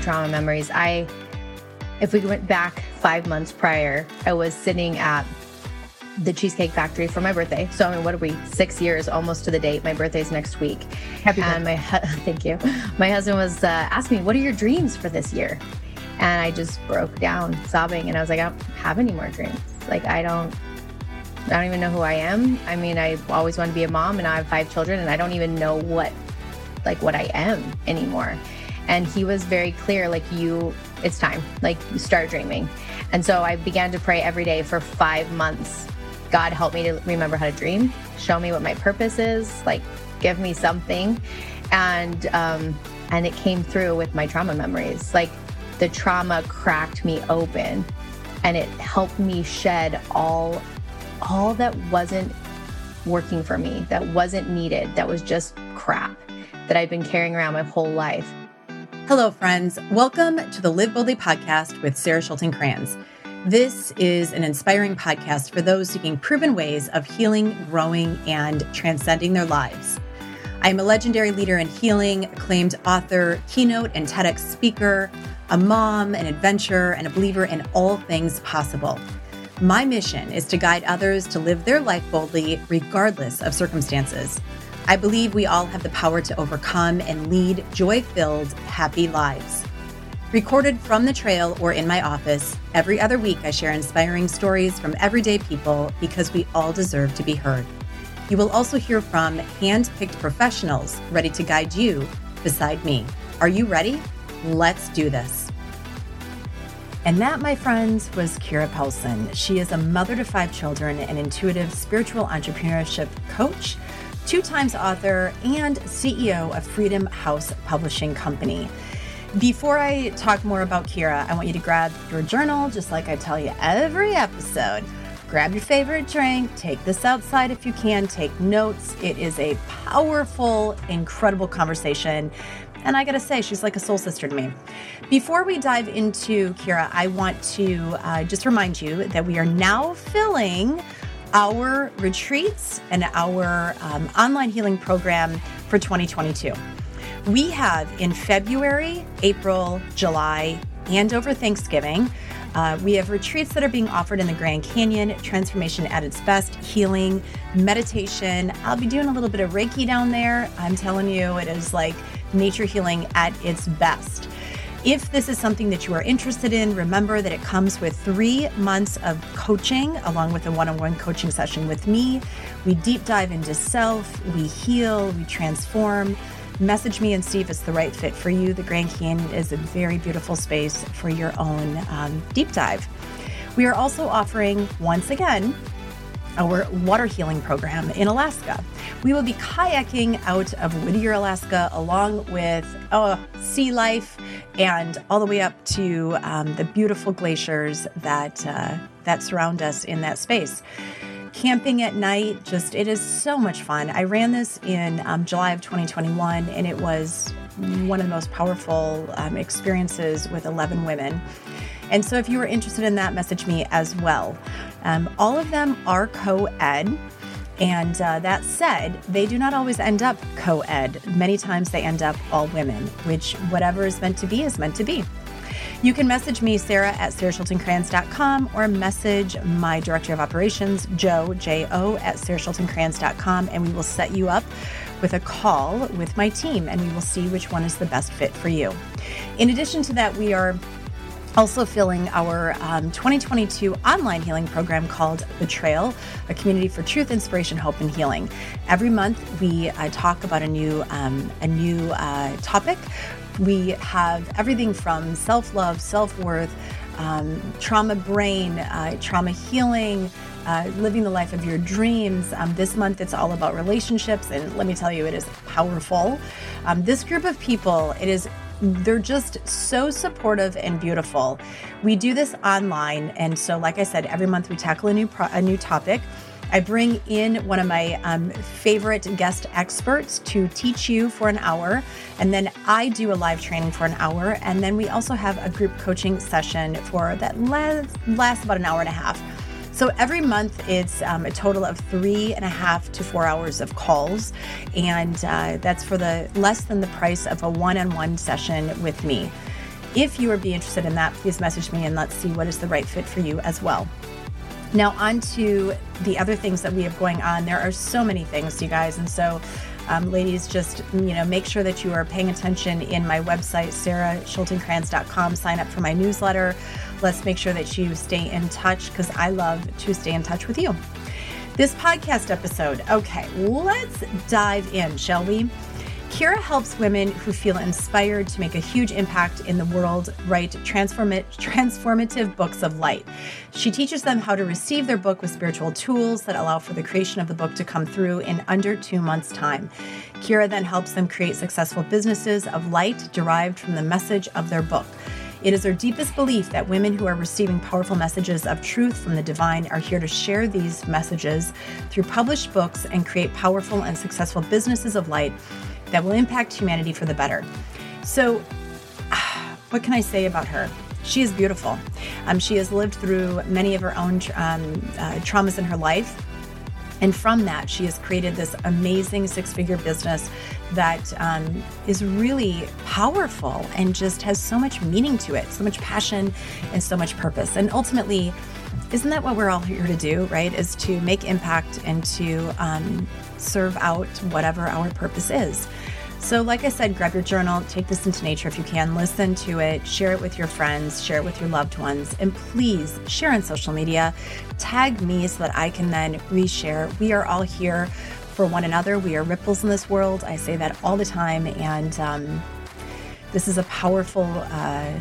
trauma memories. I, if we went back five months prior, I was sitting at the Cheesecake Factory for my birthday. So, I mean, what are we? Six years almost to the date. My birthday's next week. Happy and birthday. my thank you. My husband was uh, asking me, "What are your dreams for this year?" And I just broke down sobbing, and I was like, "I don't have any more dreams. Like, I don't." I don't even know who I am. I mean, I always wanted to be a mom, and I have five children, and I don't even know what, like, what I am anymore. And he was very clear, like, you, it's time. Like, you start dreaming. And so I began to pray every day for five months. God, help me to remember how to dream. Show me what my purpose is. Like, give me something. And um, and it came through with my trauma memories. Like, the trauma cracked me open, and it helped me shed all all that wasn't working for me, that wasn't needed, that was just crap that I've been carrying around my whole life. Hello, friends. Welcome to the Live Boldly podcast with Sarah Schulten Kranz. This is an inspiring podcast for those seeking proven ways of healing, growing, and transcending their lives. I am a legendary leader in healing, acclaimed author, keynote and TEDx speaker, a mom, an adventurer, and a believer in all things possible. My mission is to guide others to live their life boldly, regardless of circumstances. I believe we all have the power to overcome and lead joy filled, happy lives. Recorded from the trail or in my office, every other week I share inspiring stories from everyday people because we all deserve to be heard. You will also hear from hand picked professionals ready to guide you beside me. Are you ready? Let's do this. And that, my friends, was Keira Poulsen. She is a mother to five children, an intuitive spiritual entrepreneurship coach, two times author, and CEO of Freedom House Publishing Company. Before I talk more about Keira, I want you to grab your journal, just like I tell you every episode. Grab your favorite drink, take this outside if you can, take notes. It is a powerful, incredible conversation. And I gotta say, she's like a soul sister to me. Before we dive into Keira, I want to uh, just remind you that we are now filling our retreats and our um, online healing program for 2022. We have in February, April, July, and over Thanksgiving. Uh, we have retreats that are being offered in the Grand Canyon, transformation at its best, healing, meditation. I'll be doing a little bit of Reiki down there. I'm telling you, it is like nature healing at its best. If this is something that you are interested in, remember that it comes with three months of coaching along with a one on one coaching session with me. We deep dive into self, we heal, we transform. Message me and see if it's the right fit for you. The Grand Canyon is a very beautiful space for your own um, deep dive. We are also offering, once again, our water healing program in Alaska. We will be kayaking out of Whittier, Alaska, along with oh, sea life and all the way up to um, the beautiful glaciers that uh, that surround us in that space. Camping at night, just it is so much fun. I ran this in um, July of 2021, and it was one of the most powerful um, experiences with 11 women. And so, if you are interested in that, message me as well. Um, all of them are co ed. And uh, that said, they do not always end up co ed. Many times they end up all women, which whatever is meant to be is meant to be. You can message me, Sarah at sarahschultenkranz.com, or message my director of operations, Joe, J O, at sarahschultenkranz.com, and we will set you up with a call with my team and we will see which one is the best fit for you. In addition to that, we are also filling our um, 2022 online healing program called The Trail, a community for truth, inspiration, hope, and healing. Every month, we uh, talk about a new um, a new uh, topic. We have everything from self love, self worth, um, trauma brain, uh, trauma healing. Uh, living the life of your dreams. Um, this month, it's all about relationships, and let me tell you, it is powerful. Um, this group of people, it is they're just so supportive and beautiful. We do this online, and so like I said, every month we tackle a new pro- a new topic. I bring in one of my um, favorite guest experts to teach you for an hour, and then I do a live training for an hour, and then we also have a group coaching session for that lasts, lasts about an hour and a half. So every month it's um, a total of three and a half to four hours of calls, and uh, that's for the less than the price of a one-on-one session with me. If you would be interested in that, please message me and let's see what is the right fit for you as well. Now, on to the other things that we have going on. There are so many things, you guys. And so, um, ladies, just you know, make sure that you are paying attention in my website, sarahschultenkranz.com. Sign up for my newsletter. Let's make sure that you stay in touch because I love to stay in touch with you. This podcast episode, okay, let's dive in, shall we? Keira helps women who feel inspired to make a huge impact in the world write transformative books of light. She teaches them how to receive their book with spiritual tools that allow for the creation of the book to come through in under two months' time. Keira then helps them create successful businesses of light derived from the message of their book. It is our deepest belief that women who are receiving powerful messages of truth from the divine are here to share these messages through published books and create powerful and successful businesses of light that will impact humanity for the better. So, what can I say about her? She is beautiful. Um, she has lived through many of her own um, uh, traumas in her life. And from that, she has created this amazing six figure business that um, is really powerful and just has so much meaning to it, so much passion and so much purpose. And ultimately, isn't that what we're all here to do, right? Is to make impact and to um, serve out whatever our purpose is. So, like I said, grab your journal, take this into nature if you can, listen to it, share it with your friends, share it with your loved ones, and please share on social media. Tag me so that I can then reshare. We are all here for one another. We are ripples in this world. I say that all the time. And um, this is a powerful, uh,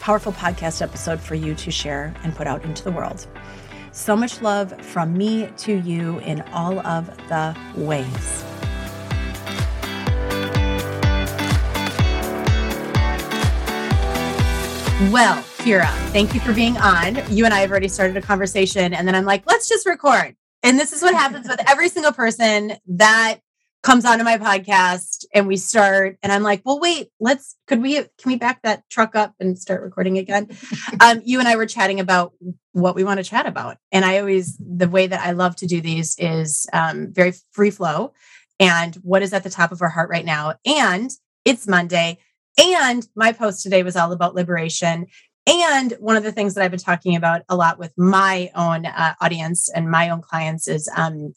powerful podcast episode for you to share and put out into the world. So much love from me to you in all of the ways. Well, Keira, thank you for being on. You and I have already started a conversation, and then I'm like, let's just record. And this is what happens with every single person that comes onto my podcast and we start and i'm like well wait let's could we can we back that truck up and start recording again um, you and i were chatting about what we want to chat about and i always the way that i love to do these is um, very free flow and what is at the top of our heart right now and it's monday and my post today was all about liberation. And one of the things that I've been talking about a lot with my own uh, audience and my own clients is um,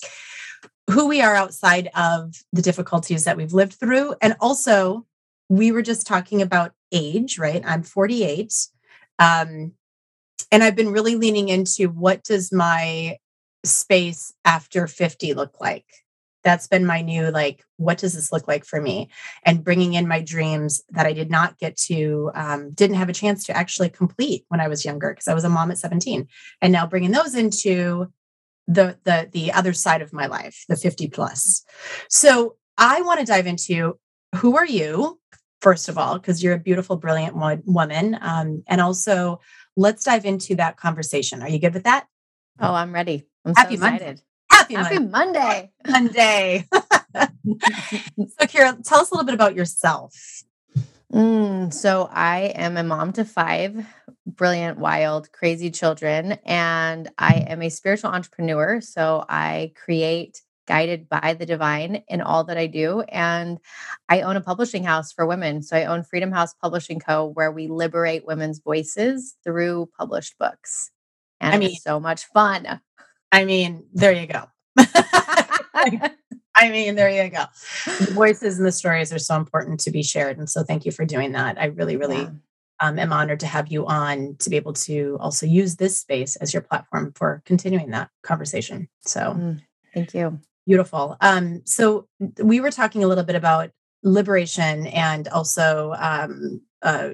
who we are outside of the difficulties that we've lived through. And also, we were just talking about age, right? I'm 48. Um, and I've been really leaning into what does my space after 50 look like? That's been my new like what does this look like for me? And bringing in my dreams that i did not get to um, didn't have a chance to actually complete when i was younger because i was a mom at 17 and now bringing those into the the the other side of my life the 50 plus. So i want to dive into who are you first of all because you're a beautiful brilliant woman um, and also let's dive into that conversation. Are you good with that? Oh i'm ready. I'm Happy so excited Monday. Happy, Monday. Monday. so, Keira, tell us a little bit about yourself. Mm, so, I am a mom to five brilliant, wild, crazy children, and I am a spiritual entrepreneur. So, I create guided by the divine in all that I do. And I own a publishing house for women. So I own Freedom House Publishing Co., where we liberate women's voices through published books. And I mean, it's so much fun. I mean, there you go. I mean, there you go. The voices and the stories are so important to be shared. And so thank you for doing that. I really, really yeah. um, am honored to have you on to be able to also use this space as your platform for continuing that conversation. So mm, thank you. Beautiful. Um, so we were talking a little bit about liberation and also um, uh,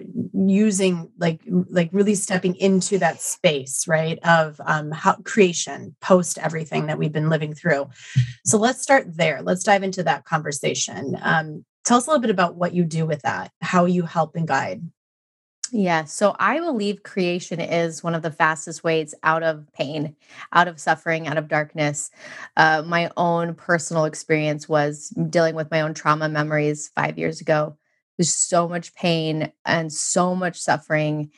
using like like really stepping into that space right of um, how creation post everything that we've been living through so let's start there let's dive into that conversation um, tell us a little bit about what you do with that how you help and guide yeah. So I believe creation is one of the fastest ways out of pain, out of suffering, out of darkness. Uh, my own personal experience was dealing with my own trauma memories five years ago. There's so much pain and so much suffering,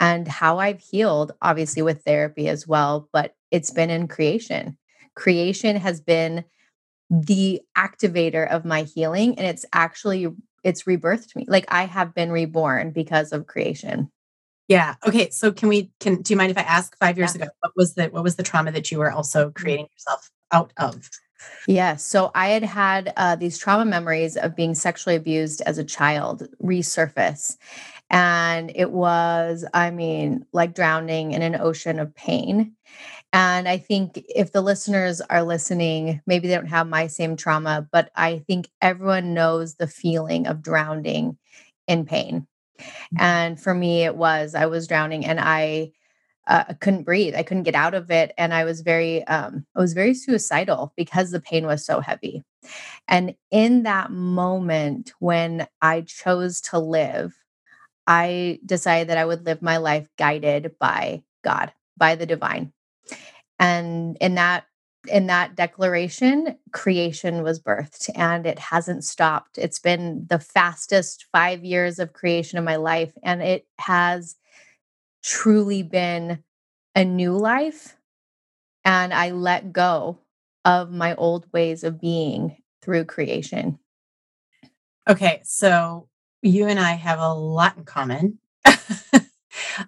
and how I've healed, obviously, with therapy as well. But it's been in creation. Creation has been the activator of my healing. And it's actually it's rebirthed me. Like I have been reborn because of creation. Yeah. Okay. So can we can do you mind if I ask five years yeah. ago what was the what was the trauma that you were also mm. creating yourself out of? Yeah. So I had had uh, these trauma memories of being sexually abused as a child resurface. And it was, I mean, like drowning in an ocean of pain. And I think if the listeners are listening, maybe they don't have my same trauma, but I think everyone knows the feeling of drowning in pain. Mm-hmm. And for me, it was I was drowning and I uh, couldn't breathe. I couldn't get out of it, and I was very, um, I was very suicidal because the pain was so heavy. And in that moment when I chose to live, I decided that I would live my life guided by God, by the divine. And in that in that declaration, creation was birthed and it hasn't stopped. It's been the fastest five years of creation in my life. And it has truly been a new life. And I let go of my old ways of being through creation. Okay. So you and I have a lot in common.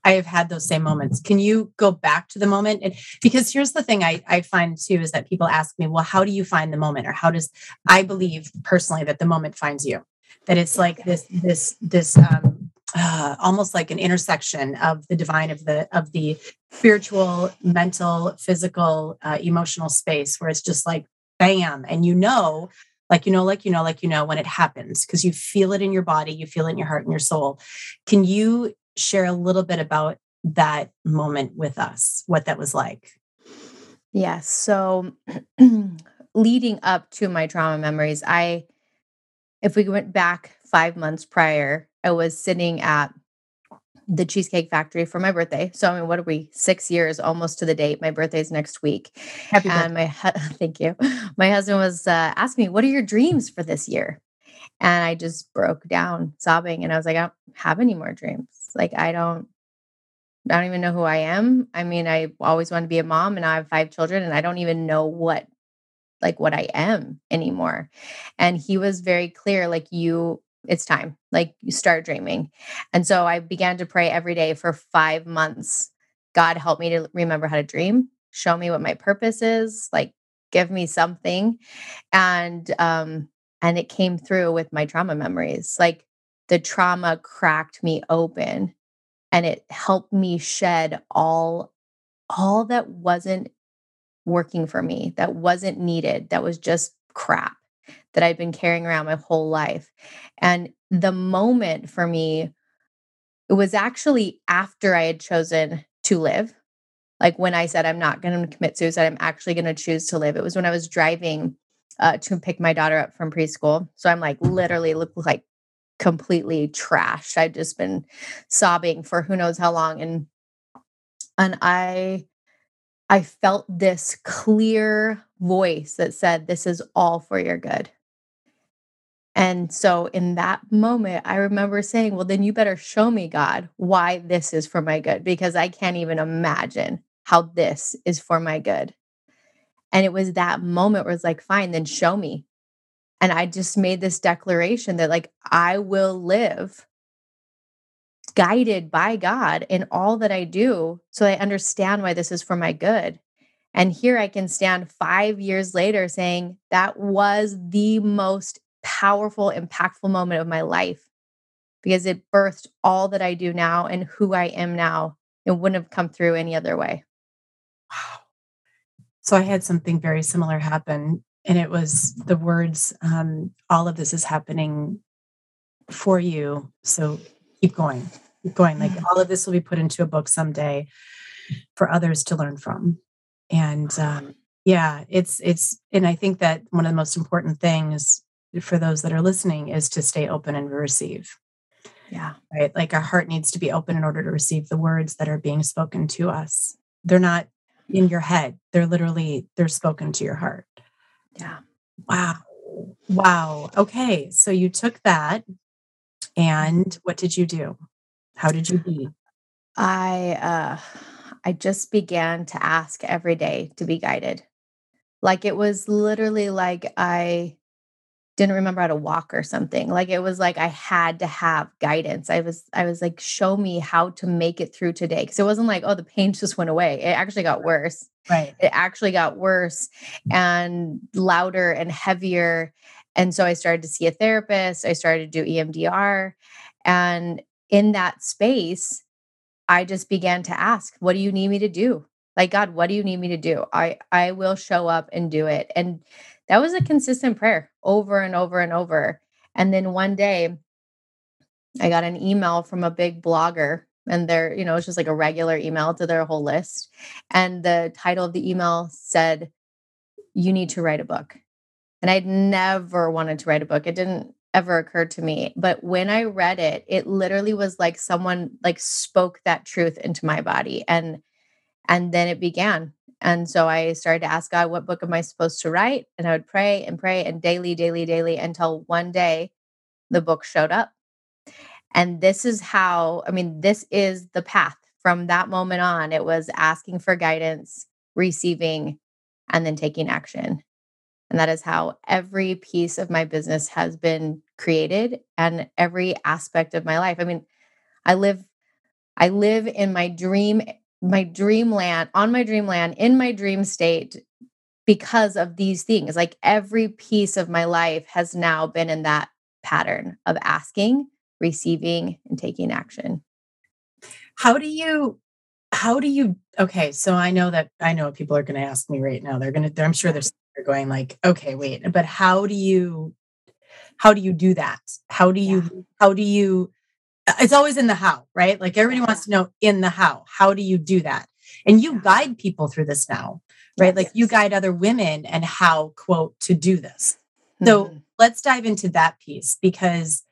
I have had those same moments. Can you go back to the moment? And because here's the thing I, I find too is that people ask me, well, how do you find the moment? Or how does I believe personally that the moment finds you? That it's like this, this, this um uh, almost like an intersection of the divine of the of the spiritual mental physical uh, emotional space where it's just like bam and you know like you know like you know like you know when it happens because you feel it in your body you feel it in your heart and your soul can you share a little bit about that moment with us, what that was like. Yes. So, leading up to my trauma memories, I, if we went back five months prior, I was sitting at the Cheesecake Factory for my birthday. So, I mean, what are we? Six years almost to the date. My birthday's next week. Happy and birthday. my, thank you. My husband was uh, asking me, What are your dreams for this year? And I just broke down sobbing and I was like, I don't have any more dreams. Like I don't I don't even know who I am. I mean, I always wanted to be a mom and I have five children and I don't even know what like what I am anymore. And he was very clear like you it's time. Like you start dreaming. And so I began to pray every day for 5 months. God help me to remember how to dream, show me what my purpose is, like give me something. And um and it came through with my trauma memories. Like the trauma cracked me open and it helped me shed all all that wasn't working for me that wasn't needed that was just crap that I'd been carrying around my whole life and the moment for me it was actually after I had chosen to live like when I said I'm not going to commit suicide I'm actually going to choose to live it was when I was driving uh, to pick my daughter up from preschool so I'm like literally look like completely trashed. I'd just been sobbing for who knows how long and and I I felt this clear voice that said this is all for your good. And so in that moment I remember saying, well then you better show me God why this is for my good because I can't even imagine how this is for my good. And it was that moment where it's like fine then show me and I just made this declaration that, like, I will live guided by God in all that I do. So I understand why this is for my good. And here I can stand five years later saying that was the most powerful, impactful moment of my life because it birthed all that I do now and who I am now. It wouldn't have come through any other way. Wow. So I had something very similar happen and it was the words um, all of this is happening for you so keep going keep going like all of this will be put into a book someday for others to learn from and um, yeah it's it's and i think that one of the most important things for those that are listening is to stay open and receive yeah right like our heart needs to be open in order to receive the words that are being spoken to us they're not in your head they're literally they're spoken to your heart yeah. Wow. Wow. Okay. So you took that and what did you do? How did you be? I uh I just began to ask every day to be guided. Like it was literally like I didn't remember how to walk or something. Like it was like I had to have guidance. I was I was like show me how to make it through today cuz it wasn't like oh the pain just went away. It actually got worse. Right. It actually got worse mm. and louder and heavier. And so I started to see a therapist. I started to do EMDR and in that space I just began to ask, what do you need me to do? Like God, what do you need me to do? I I will show up and do it. And that was a consistent prayer over and over and over. And then one day I got an email from a big blogger and they're, you know, it's just like a regular email to their whole list. And the title of the email said, You need to write a book. And I'd never wanted to write a book. It didn't ever occur to me. But when I read it, it literally was like someone like spoke that truth into my body. And and then it began. And so I started to ask God, what book am I supposed to write? And I would pray and pray and daily, daily, daily until one day the book showed up. And this is how, I mean, this is the path from that moment on. It was asking for guidance, receiving, and then taking action. And that is how every piece of my business has been created and every aspect of my life. I mean, I live I live in my dream my dreamland on my dreamland in my dream state because of these things like every piece of my life has now been in that pattern of asking receiving and taking action. How do you how do you okay so i know that i know people are going to ask me right now. They're going to i'm sure they're going like okay wait but how do you how do you do that? How do you yeah. how do you it's always in the how, right? Like everybody wants to know in the how. How do you do that? And you guide people through this now, right? Like you guide other women and how, quote, to do this. So mm-hmm. let's dive into that piece because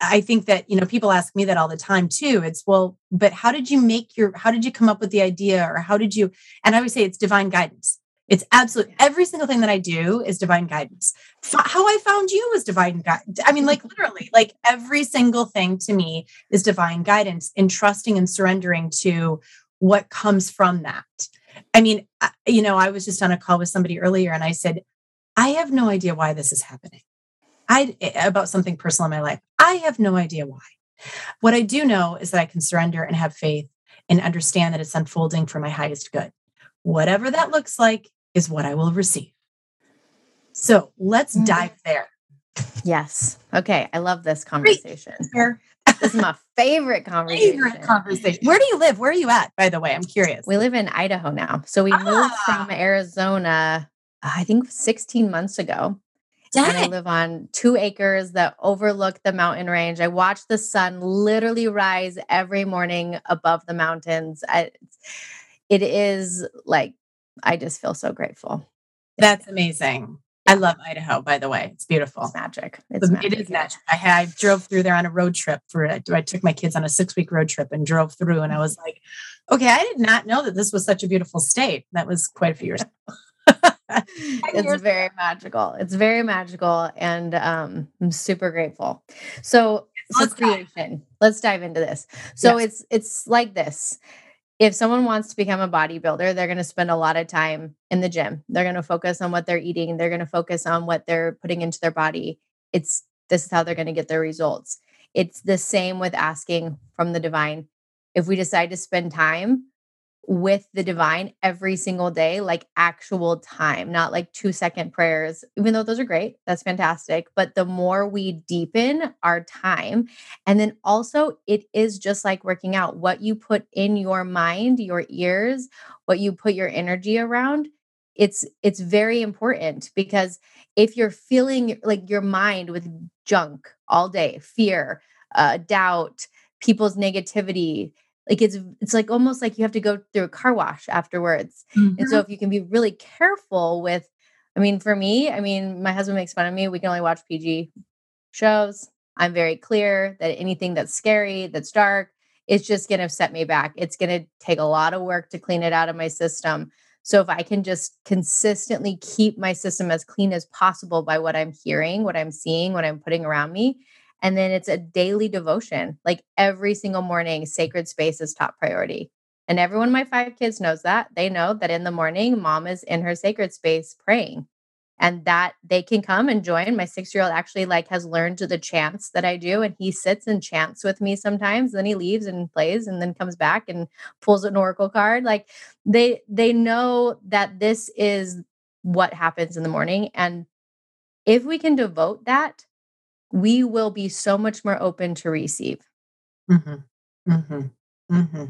I think that, you know, people ask me that all the time too. It's, well, but how did you make your, how did you come up with the idea or how did you, and I would say it's divine guidance. It's absolute. Every single thing that I do is divine guidance. How I found you was divine guidance. I mean, like literally, like every single thing to me is divine guidance and trusting and surrendering to what comes from that. I mean, you know, I was just on a call with somebody earlier and I said, I have no idea why this is happening. I eh, about something personal in my life. I have no idea why. What I do know is that I can surrender and have faith and understand that it's unfolding for my highest good. Whatever that looks like, is what I will receive. So let's mm-hmm. dive there. Yes. Okay. I love this conversation. this is my favorite conversation. Favorite conversation. Where do you live? Where are you at, by the way? I'm curious. We live in Idaho now. So we ah. moved from Arizona, I think 16 months ago. Dang. And I live on two acres that overlook the mountain range. I watch the sun literally rise every morning above the mountains. I, it is like I just feel so grateful. That's amazing. I love Idaho, by the way. It's beautiful. It's magic. It's magic. It is magic. I, I drove through there on a road trip for I took my kids on a six week road trip and drove through, and I was like, okay, I did not know that this was such a beautiful state. That was quite a few years. it's very magical. It's very magical, and um, I'm super grateful. So, so Let's creation. Dive. Let's dive into this. So yes. it's it's like this if someone wants to become a bodybuilder, they're going to spend a lot of time in the gym. They're going to focus on what they're eating. They're going to focus on what they're putting into their body. It's this is how they're going to get their results. It's the same with asking from the divine. If we decide to spend time with the divine every single day, like actual time, not like two second prayers, even though those are great. That's fantastic. But the more we deepen our time, and then also it is just like working out what you put in your mind, your ears, what you put your energy around. It's it's very important because if you're feeling like your mind with junk all day, fear, uh, doubt, people's negativity, like it's it's like almost like you have to go through a car wash afterwards mm-hmm. and so mm-hmm. if you can be really careful with i mean for me i mean my husband makes fun of me we can only watch pg shows i'm very clear that anything that's scary that's dark it's just going to set me back it's going to take a lot of work to clean it out of my system so if i can just consistently keep my system as clean as possible by what i'm hearing what i'm seeing what i'm putting around me and then it's a daily devotion. Like every single morning, sacred space is top priority. And every one of my five kids knows that. They know that in the morning, mom is in her sacred space praying. and that they can come and join. My six year old actually like has learned to the chants that I do, and he sits and chants with me sometimes. Then he leaves and plays, and then comes back and pulls an oracle card. Like they they know that this is what happens in the morning, and if we can devote that, we will be so much more open to receive. Mm-hmm. Mm-hmm. Mm-hmm.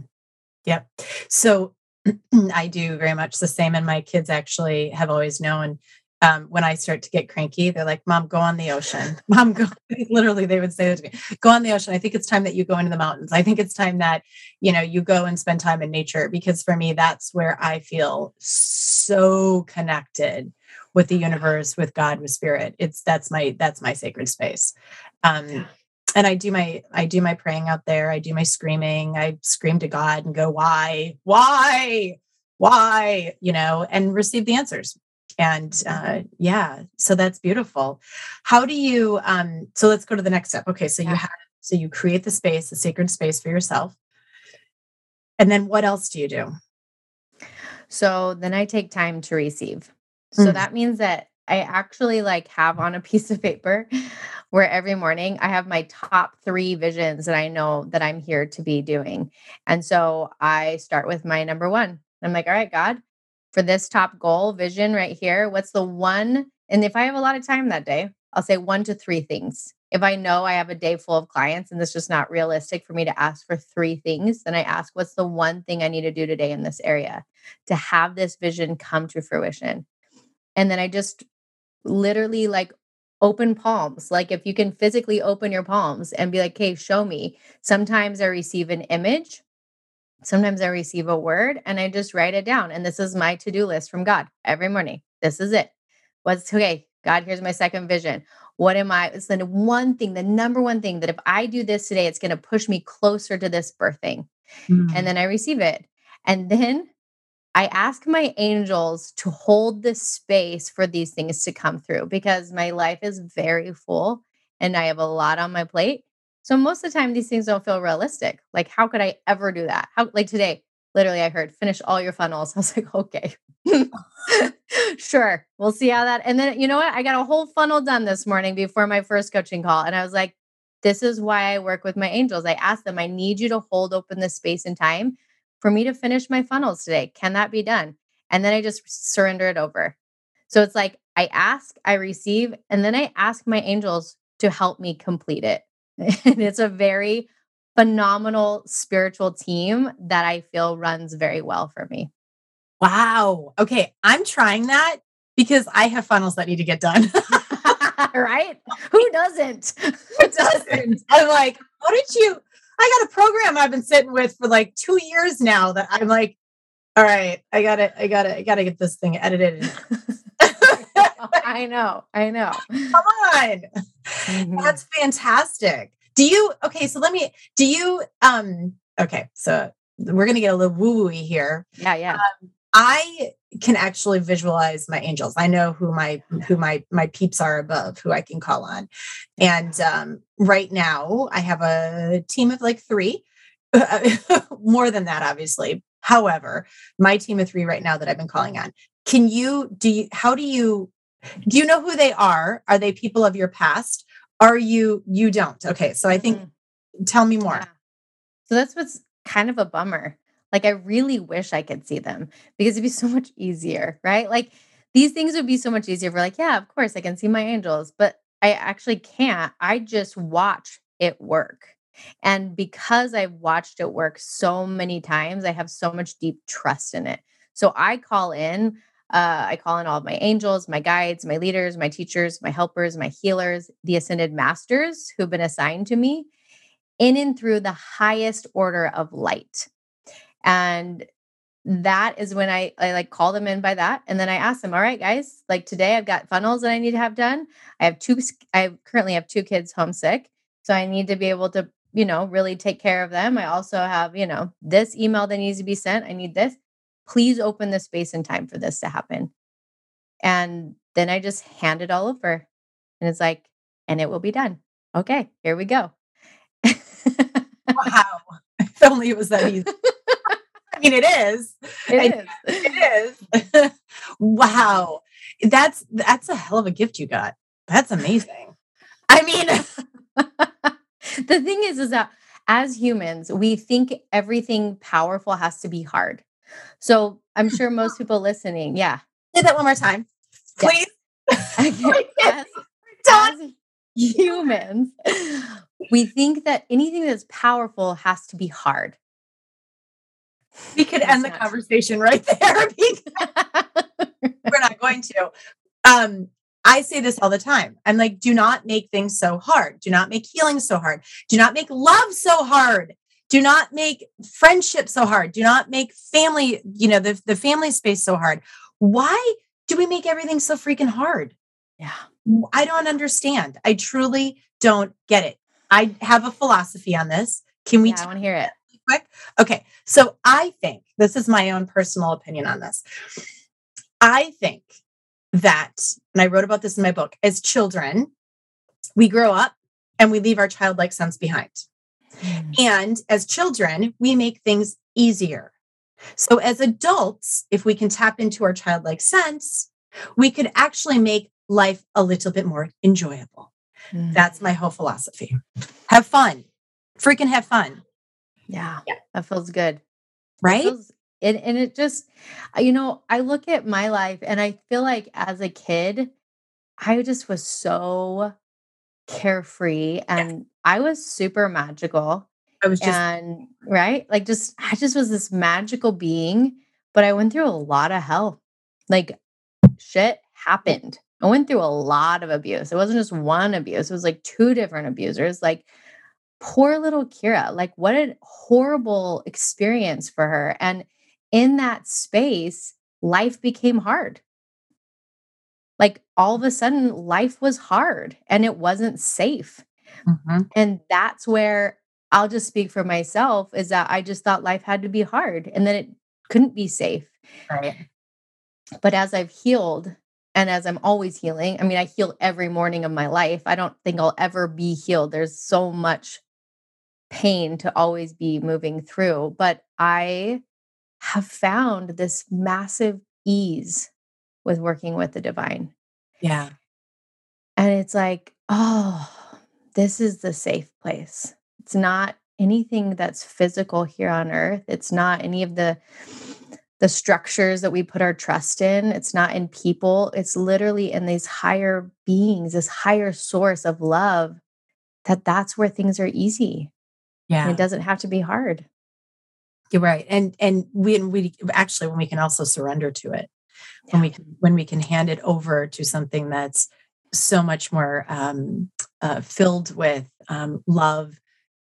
Yep. So I do very much the same. And my kids actually have always known um, when I start to get cranky, they're like, Mom, go on the ocean. Mom, go. Literally, they would say that to me go on the ocean. I think it's time that you go into the mountains. I think it's time that, you know, you go and spend time in nature because for me, that's where I feel so connected with the universe, with God, with spirit. It's that's my that's my sacred space. Um, and I do my I do my praying out there. I do my screaming. I scream to God and go, why, why, why, you know, and receive the answers. And uh, yeah so that's beautiful. How do you um so let's go to the next step. Okay so you have so you create the space the sacred space for yourself. And then what else do you do? So then i take time to receive so mm. that means that i actually like have on a piece of paper where every morning i have my top three visions that i know that i'm here to be doing and so i start with my number one i'm like all right god for this top goal vision right here, what's the one? And if I have a lot of time that day, I'll say one to three things. If I know I have a day full of clients and it's just not realistic for me to ask for three things, then I ask, what's the one thing I need to do today in this area to have this vision come to fruition? And then I just literally like open palms. Like if you can physically open your palms and be like, hey, show me. Sometimes I receive an image sometimes I receive a word and I just write it down. And this is my to do list from God every morning. This is it. What's okay? God, here's my second vision. What am I? It's the one thing, the number one thing that if I do this today, it's going to push me closer to this birthing. Mm. And then I receive it. And then I ask my angels to hold the space for these things to come through because my life is very full and I have a lot on my plate. So most of the time, these things don't feel realistic. Like, how could I ever do that? How, like today, literally, I heard finish all your funnels. I was like, okay, sure, we'll see how that. And then, you know what? I got a whole funnel done this morning before my first coaching call. And I was like, this is why I work with my angels. I ask them, I need you to hold open the space and time for me to finish my funnels today. Can that be done? And then I just surrender it over. So it's like I ask, I receive, and then I ask my angels to help me complete it. and it's a very phenomenal spiritual team that I feel runs very well for me. Wow. Okay. I'm trying that because I have funnels that need to get done. right? Who doesn't? Who doesn't? I'm like, how did you? I got a program I've been sitting with for like two years now that I'm like, all right, I got it. I got it. I got to get this thing edited. I know. I know. Come on. Mm-hmm. That's fantastic. Do you okay, so let me do you um okay, so we're gonna get a little woo-woo here. Yeah, yeah. Um, I can actually visualize my angels. I know who my who my my peeps are above, who I can call on. And um, right now, I have a team of like three, more than that, obviously. However, my team of three right now that I've been calling on. Can you do you? How do you do you know who they are? Are they people of your past? Are you, you don't? Okay. So I think, mm-hmm. tell me more. Yeah. So that's what's kind of a bummer. Like, I really wish I could see them because it'd be so much easier, right? Like, these things would be so much easier. For like, yeah, of course, I can see my angels, but I actually can't. I just watch it work. And because I've watched it work so many times, I have so much deep trust in it. So I call in uh, I call in all of my angels, my guides, my leaders, my teachers, my helpers, my healers, the ascended masters who've been assigned to me in and through the highest order of light. And that is when I, I like call them in by that. And then I ask them, all right, guys, like today I've got funnels that I need to have done. I have two, I currently have two kids homesick. So I need to be able to, you know, really take care of them. I also have, you know, this email that needs to be sent. I need this please open the space and time for this to happen. And then I just hand it all over. And it's like, and it will be done. Okay, here we go. wow. If only it was that easy. I mean, it is. It is. It is. wow. that's that's a hell of a gift you got. That's amazing. I mean, the thing is, is that as humans, we think everything powerful has to be hard. So I'm sure most people listening, yeah. Say that one more time, please. as, as humans, we think that anything that's powerful has to be hard. We could end the conversation right there. We're not going to. Um, I say this all the time. I'm like, do not make things so hard. Do not make healing so hard. Do not make love so hard. Do not make friendship so hard. Do not make family, you know, the, the family space so hard. Why do we make everything so freaking hard? Yeah. I don't understand. I truly don't get it. I have a philosophy on this. Can we? Yeah, I want to hear it. Quick. Okay. So I think this is my own personal opinion on this. I think that, and I wrote about this in my book, as children, we grow up and we leave our childlike sense behind. Mm. And as children, we make things easier. So as adults, if we can tap into our childlike sense, we could actually make life a little bit more enjoyable. Mm. That's my whole philosophy. Have fun. Freaking have fun. Yeah. yeah. That feels good. Right? Feels, and, and it just, uh, you know, I look at my life and I feel like as a kid, I just was so carefree and. I was super magical. I was just, and right, like just, I just was this magical being, but I went through a lot of hell. Like shit happened. I went through a lot of abuse. It wasn't just one abuse, it was like two different abusers. Like, poor little Keira, like, what a horrible experience for her. And in that space, life became hard. Like, all of a sudden, life was hard and it wasn't safe. Mm-hmm. And that's where I'll just speak for myself is that I just thought life had to be hard and that it couldn't be safe. Right. But as I've healed and as I'm always healing, I mean, I heal every morning of my life. I don't think I'll ever be healed. There's so much pain to always be moving through. But I have found this massive ease with working with the divine. Yeah. And it's like, oh, this is the safe place. It's not anything that's physical here on earth. It's not any of the the structures that we put our trust in. It's not in people, it's literally in these higher beings, this higher source of love that that's where things are easy. Yeah. And it doesn't have to be hard. You're right. And and when we actually when we can also surrender to it. Yeah. When we can when we can hand it over to something that's so much more um, uh, filled with um, love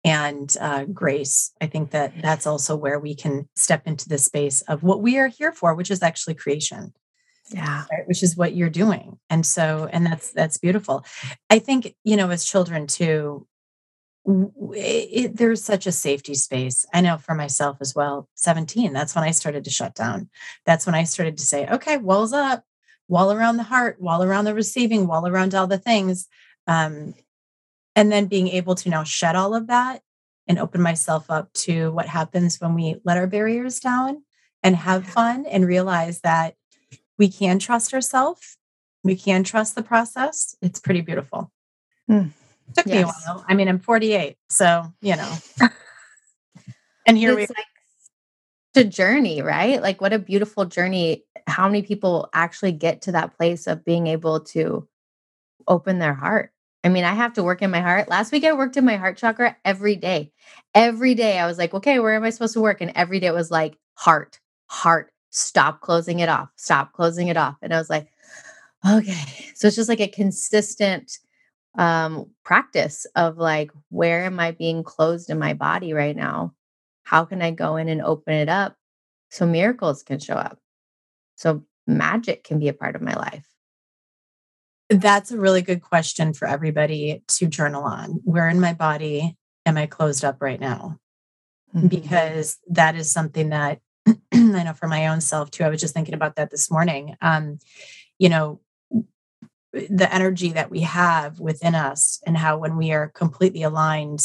and uh, grace. I think that that's also where we can step into the space of what we are here for, which is actually creation. Yeah. Right? Which is what you're doing. And so, and that's, that's beautiful. I think, you know, as children too, it, it, there's such a safety space. I know for myself as well. 17, that's when I started to shut down. That's when I started to say, okay, walls up, wall around the heart, wall around the receiving, wall around all the things. Um, and then being able to now shed all of that and open myself up to what happens when we let our barriers down and have fun and realize that we can trust ourselves we can trust the process it's pretty beautiful mm. Took yes. me a while i mean i'm 48 so you know and here it's we like a journey right like what a beautiful journey how many people actually get to that place of being able to open their heart I mean, I have to work in my heart. Last week, I worked in my heart chakra every day. Every day, I was like, okay, where am I supposed to work? And every day it was like, heart, heart, stop closing it off, stop closing it off. And I was like, okay. So it's just like a consistent um, practice of like, where am I being closed in my body right now? How can I go in and open it up so miracles can show up? So magic can be a part of my life. That's a really good question for everybody to journal on. Where in my body am I closed up right now? Mm-hmm. Because that is something that I know for my own self too. I was just thinking about that this morning. Um, you know, the energy that we have within us and how when we are completely aligned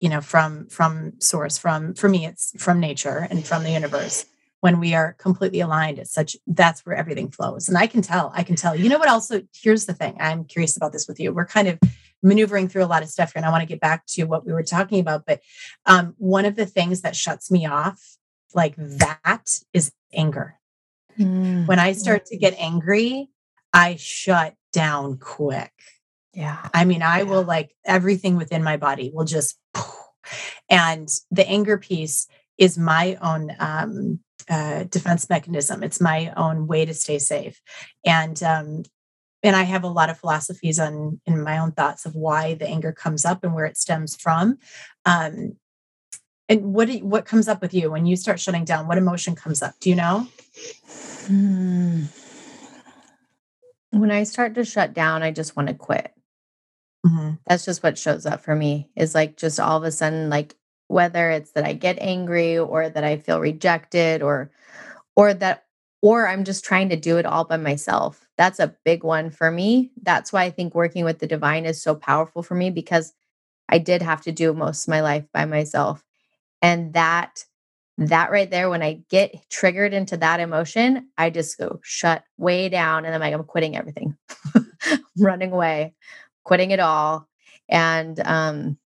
you know from from source from for me it's from nature and from the universe. When we are completely aligned it's such that's where everything flows. And i can tell i can tell. You know what also here's the thing i'm curious about this with you. We're kind of maneuvering through a lot of stuff here and i want to get back to what we were talking about but um, one of the things that shuts me off like that is anger. Mm. when i start to get angry i shut down quick yeah i mean i yeah. will like everything within my body will just and the anger piece is my own um, uh, defense mechanism. It's my own way to stay safe. And um, and I have a lot of philosophies on in my own thoughts of why the anger comes up and where it stems from. Um, and what you, what comes up with you when you start shutting down? What emotion comes up? Do you know? Hmm. When I start to shut down, I just want to quit. Mm-hmm. That's just what shows up for me. Is like just all of a sudden, like whether it's that I get angry or that I feel rejected or or that or I'm just trying to do it all by myself. That's a big one for me. That's why I think working with the divine is so powerful for me because I did have to do most of my life by myself. And that that right there when I get triggered into that emotion, I just go shut way down and I'm like I'm quitting everything. running away, quitting it all. And um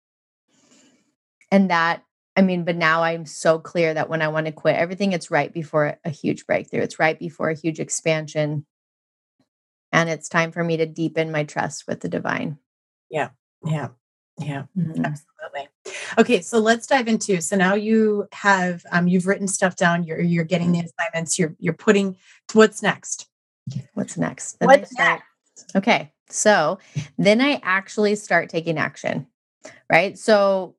and that I mean, but now I'm so clear that when I want to quit everything, it's right before a huge breakthrough. It's right before a huge expansion. And it's time for me to deepen my trust with the divine. Yeah. Yeah. Yeah. Mm-hmm. Absolutely. Okay. So let's dive into so now you have um you've written stuff down, you're you're getting the assignments, you're you're putting what's next? What's next? Then what's next? Okay. So then I actually start taking action. Right. So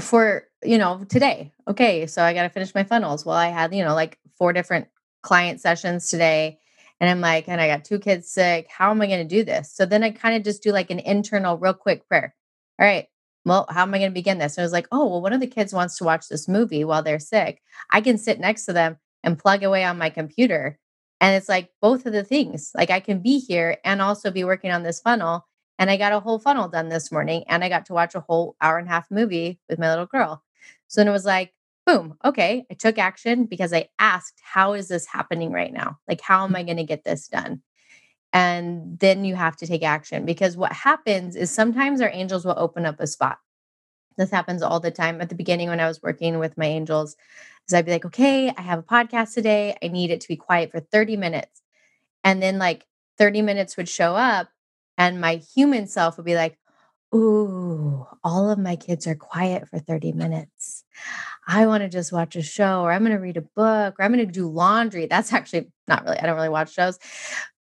for you know today okay so i got to finish my funnels well i had you know like four different client sessions today and i'm like and i got two kids sick how am i going to do this so then i kind of just do like an internal real quick prayer all right well how am i going to begin this and i was like oh well one of the kids wants to watch this movie while they're sick i can sit next to them and plug away on my computer and it's like both of the things like i can be here and also be working on this funnel and I got a whole funnel done this morning and I got to watch a whole hour and a half movie with my little girl. So then it was like, boom, okay, I took action because I asked, how is this happening right now? Like, how am I mm-hmm. going to get this done? And then you have to take action because what happens is sometimes our angels will open up a spot. This happens all the time. At the beginning, when I was working with my angels, is I'd be like, okay, I have a podcast today. I need it to be quiet for 30 minutes. And then like 30 minutes would show up and my human self would be like, Ooh, all of my kids are quiet for 30 minutes. I want to just watch a show, or I'm going to read a book, or I'm going to do laundry. That's actually not really, I don't really watch shows,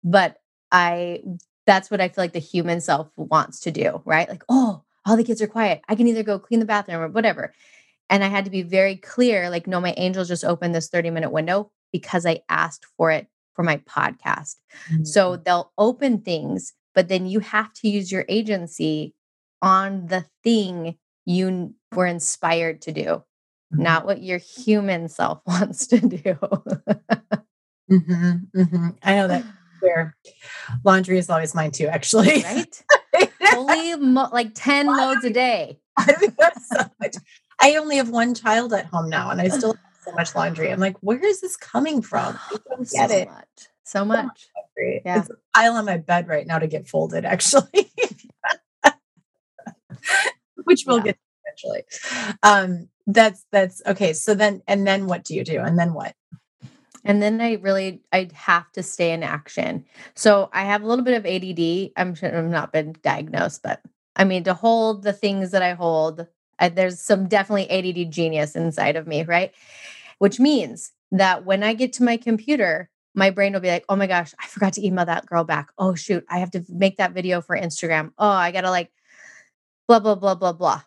but I, that's what I feel like the human self wants to do, right? Like, oh, all the kids are quiet. I can either go clean the bathroom or whatever. And I had to be very clear like, no, my angels just opened this 30 minute window because I asked for it for my podcast. Mm-hmm. So they'll open things but then you have to use your agency on the thing you were inspired to do, mm-hmm. not what your human self wants to do. mm-hmm, mm-hmm. I know that where laundry is always mine too, actually. Right? Holy, mo- like 10 loads a day. I, so I only have one child at home now and I still have so much laundry. I'm like, where is this coming from? I don't get so it. Much. So much. Yeah. It's a pile on my bed right now to get folded, actually. Which we'll yeah. get eventually. Um, that's that's okay. So then and then what do you do? And then what? And then I really I have to stay in action. So I have a little bit of ADD. I'm sure I've not been diagnosed, but I mean to hold the things that I hold, I, there's some definitely ADD genius inside of me, right? Which means that when I get to my computer, my brain will be like, oh my gosh, I forgot to email that girl back. Oh shoot, I have to make that video for Instagram. Oh, I gotta like blah, blah, blah, blah, blah.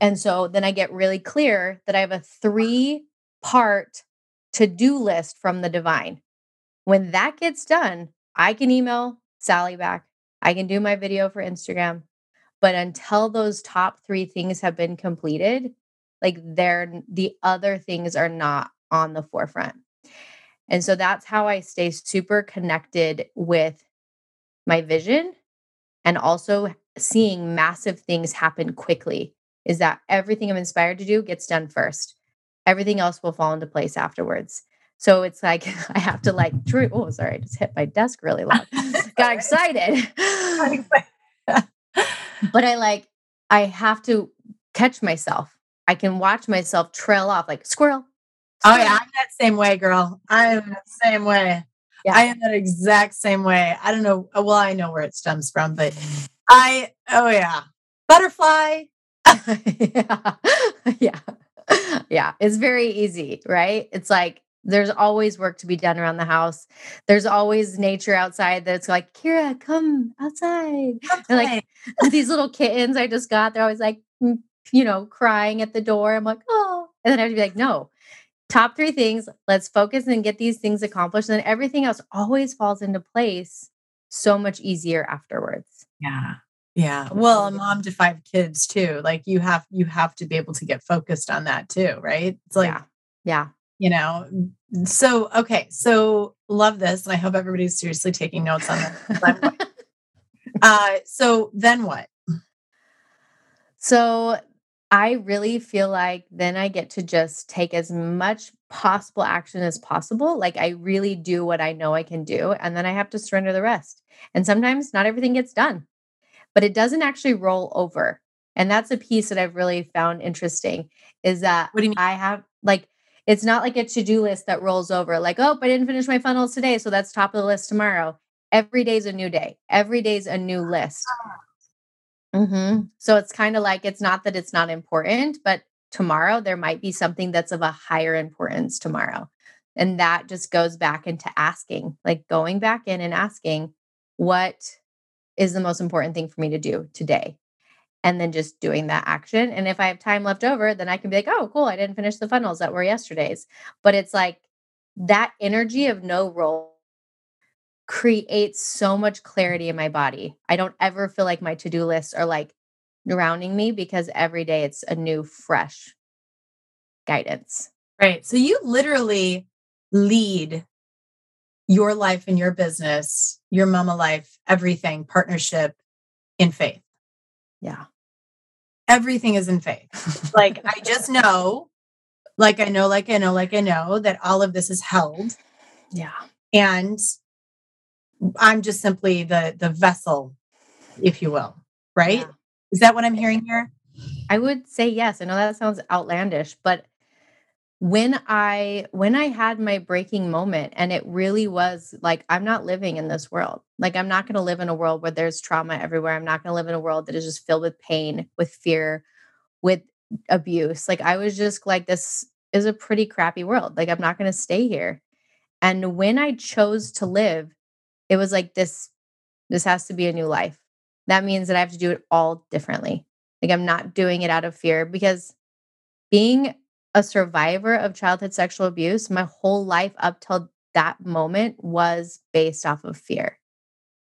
And so then I get really clear that I have a three part to do list from the divine. When that gets done, I can email Sally back. I can do my video for Instagram. But until those top three things have been completed, like they're the other things are not on the forefront. And so that's how I stay super connected with my vision and also seeing massive things happen quickly is that everything I'm inspired to do gets done first. Everything else will fall into place afterwards. So it's like I have to like, oh, sorry, I just hit my desk really loud. Got excited. but I like, I have to catch myself. I can watch myself trail off like squirrel. Oh, squirrel. Oh yeah, I'm that same way, girl. I am the same way. Yeah. I am that exact same way. I don't know. Uh, well, I know where it stems from, but I, oh yeah, butterfly. yeah. yeah. Yeah. It's very easy, right? It's like there's always work to be done around the house. There's always nature outside that's like, Keira, come outside. And like these little kittens I just got, they're always like, you know, crying at the door. I'm like, oh. And then I have to be like, no, top three things. Let's focus and get these things accomplished. And then everything else always falls into place so much easier afterwards. Yeah. Yeah. Well, a mom to five kids too. Like you have you have to be able to get focused on that too, right? It's like yeah. yeah. You know, so okay, so love this. And I hope everybody's seriously taking notes on this. uh so then what? So I really feel like then I get to just take as much possible action as possible. Like I really do what I know I can do. And then I have to surrender the rest. And sometimes not everything gets done, but it doesn't actually roll over. And that's a piece that I've really found interesting is that what do you mean? I have like, it's not like a to do list that rolls over, like, oh, I didn't finish my funnels today. So that's top of the list tomorrow. Every day's a new day, every day's a new list. Ah. Mm-hmm. So it's kind of like it's not that it's not important, but tomorrow there might be something that's of a higher importance tomorrow. And that just goes back into asking, like going back in and asking, what is the most important thing for me to do today? And then just doing that action. And if I have time left over, then I can be like, oh, cool, I didn't finish the funnels that were yesterday's. But it's like that energy of no role creates so much clarity in my body. I don't ever feel like my to-do lists are like drowning me because every day it's a new fresh guidance. Right. So you literally lead your life and your business, your mama life, everything, partnership in faith. Yeah. Everything is in faith. like I just know, like I know, like I know, like I know that all of this is held. Yeah. And I'm just simply the the vessel, if you will, right? Yeah. Is that what I'm hearing here? I would say yes. I know that sounds outlandish, but when I when I had my breaking moment and it really was like I'm not living in this world. Like I'm not going to live in a world where there's trauma everywhere. I'm not going to live in a world that is just filled with pain, with fear, with abuse. Like I was just like this is a pretty crappy world. Like I'm not going to stay here. And when I chose to live it was like this this has to be a new life that means that i have to do it all differently like i'm not doing it out of fear because being a survivor of childhood sexual abuse my whole life up till that moment was based off of fear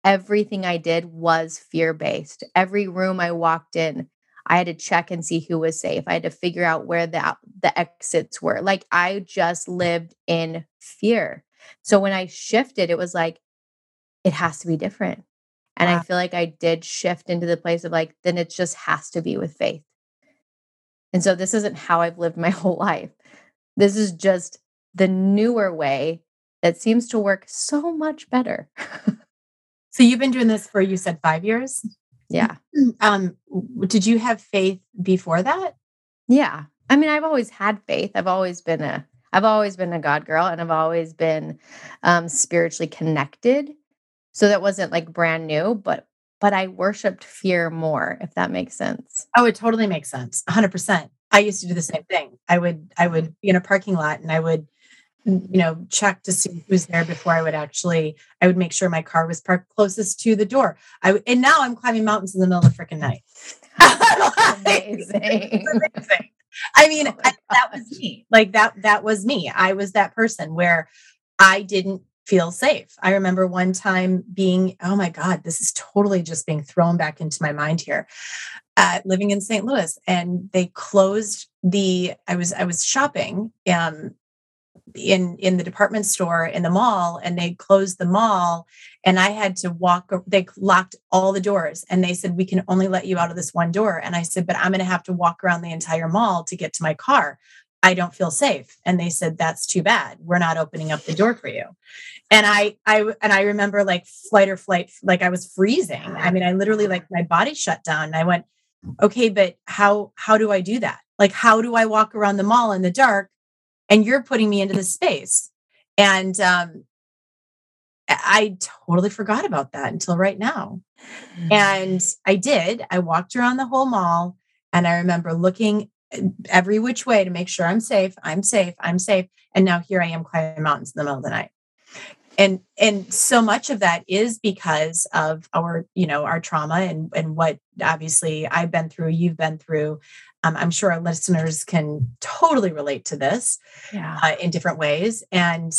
everything i did was fear based every room i walked in i had to check and see who was safe i had to figure out where the the exits were like i just lived in fear so when i shifted it was like it has to be different. And wow. I feel like I did shift into the place of like, then it just has to be with faith. And so this isn't how I've lived my whole life. This is just the newer way that seems to work so much better. so you've been doing this for you said 5 years? Yeah. Um did you have faith before that? Yeah. I mean, I've always had faith. I've always been a I've always been a God girl and I've always been um spiritually connected. So that wasn't like brand new, but but I worshiped fear more, if that makes sense. Oh, it totally makes sense. 100%. I used to do the same thing. I would I would be in a parking lot and I would mm, you know check to see who's there before I would actually I would make sure my car was parked closest to the door. I and now I'm climbing mountains in the middle of the freaking night. amazing. amazing. I mean, oh I, that was me. Like that that was me. I was that person where I didn't feel safe. I remember one time being, oh my God, this is totally just being thrown back into my mind here. Uh, living in St. Louis, and they closed the. I was I was shopping um, in in the department store in the mall, and they closed the mall, and I had to walk. They locked all the doors, and they said we can only let you out of this one door. And I said, but I'm going to have to walk around the entire mall to get to my car. I don't feel safe. And they said, that's too bad. We're not opening up the door for you. And I, I, and I remember like flight or flight, like I was freezing. I mean, I literally like my body shut down and I went, okay, but how, how do I do that? Like, how do I walk around the mall in the dark and you're putting me into the space? And, um, I totally forgot about that until right now. Mm-hmm. And I did. I walked around the whole mall and I remember looking every which way to make sure I'm safe. I'm safe. I'm safe. And now here I am climbing mountains in the middle of the night. And and so much of that is because of our, you know, our trauma and and what obviously I've been through, you've been through. Um, I'm sure our listeners can totally relate to this yeah. uh, in different ways. And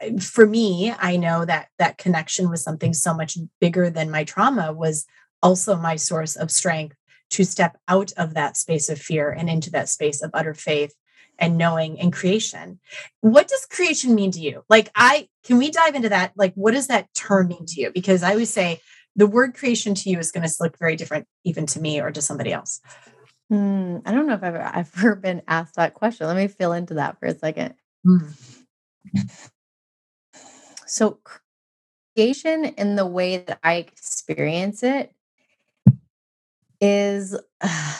uh, for me, I know that that connection was something so much bigger than my trauma was also my source of strength to step out of that space of fear and into that space of utter faith and knowing and creation. What does creation mean to you? Like, I can we dive into that? Like, what does that term mean to you? Because I always say the word creation to you is going to look very different, even to me or to somebody else. Hmm, I don't know if I've ever, ever been asked that question. Let me fill into that for a second. Mm. So, creation in the way that I experience it is uh,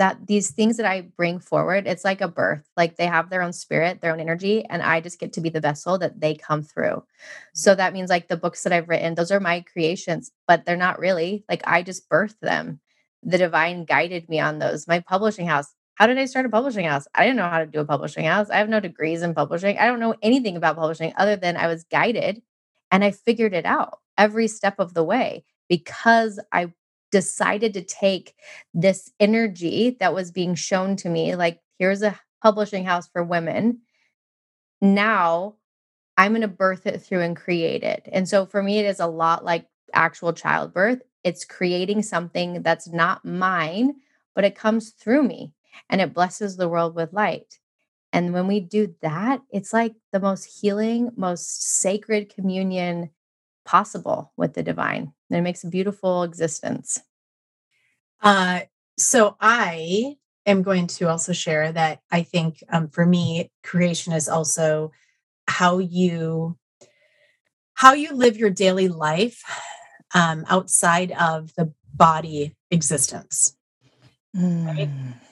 that these things that I bring forward, it's like a birth. Like they have their own spirit, their own energy, and I just get to be the vessel that they come through. So that means like the books that I've written, those are my creations, but they're not really. Like I just birthed them. The divine guided me on those. My publishing house, how did I start a publishing house? I didn't know how to do a publishing house. I have no degrees in publishing. I don't know anything about publishing other than I was guided and I figured it out every step of the way because I decided to take this energy that was being shown to me like here's a publishing house for women. Now i'm going to birth it through and create it. And so for me it is a lot like actual childbirth. It's creating something that's not mine but it comes through me and it blesses the world with light. And when we do that it's like the most healing most sacred communion possible with the divine and it makes a beautiful existence. Uh, so I am going to also share that I think um, for me, creation is also how you how you live your daily life um, outside of the body existence. Mm. Right?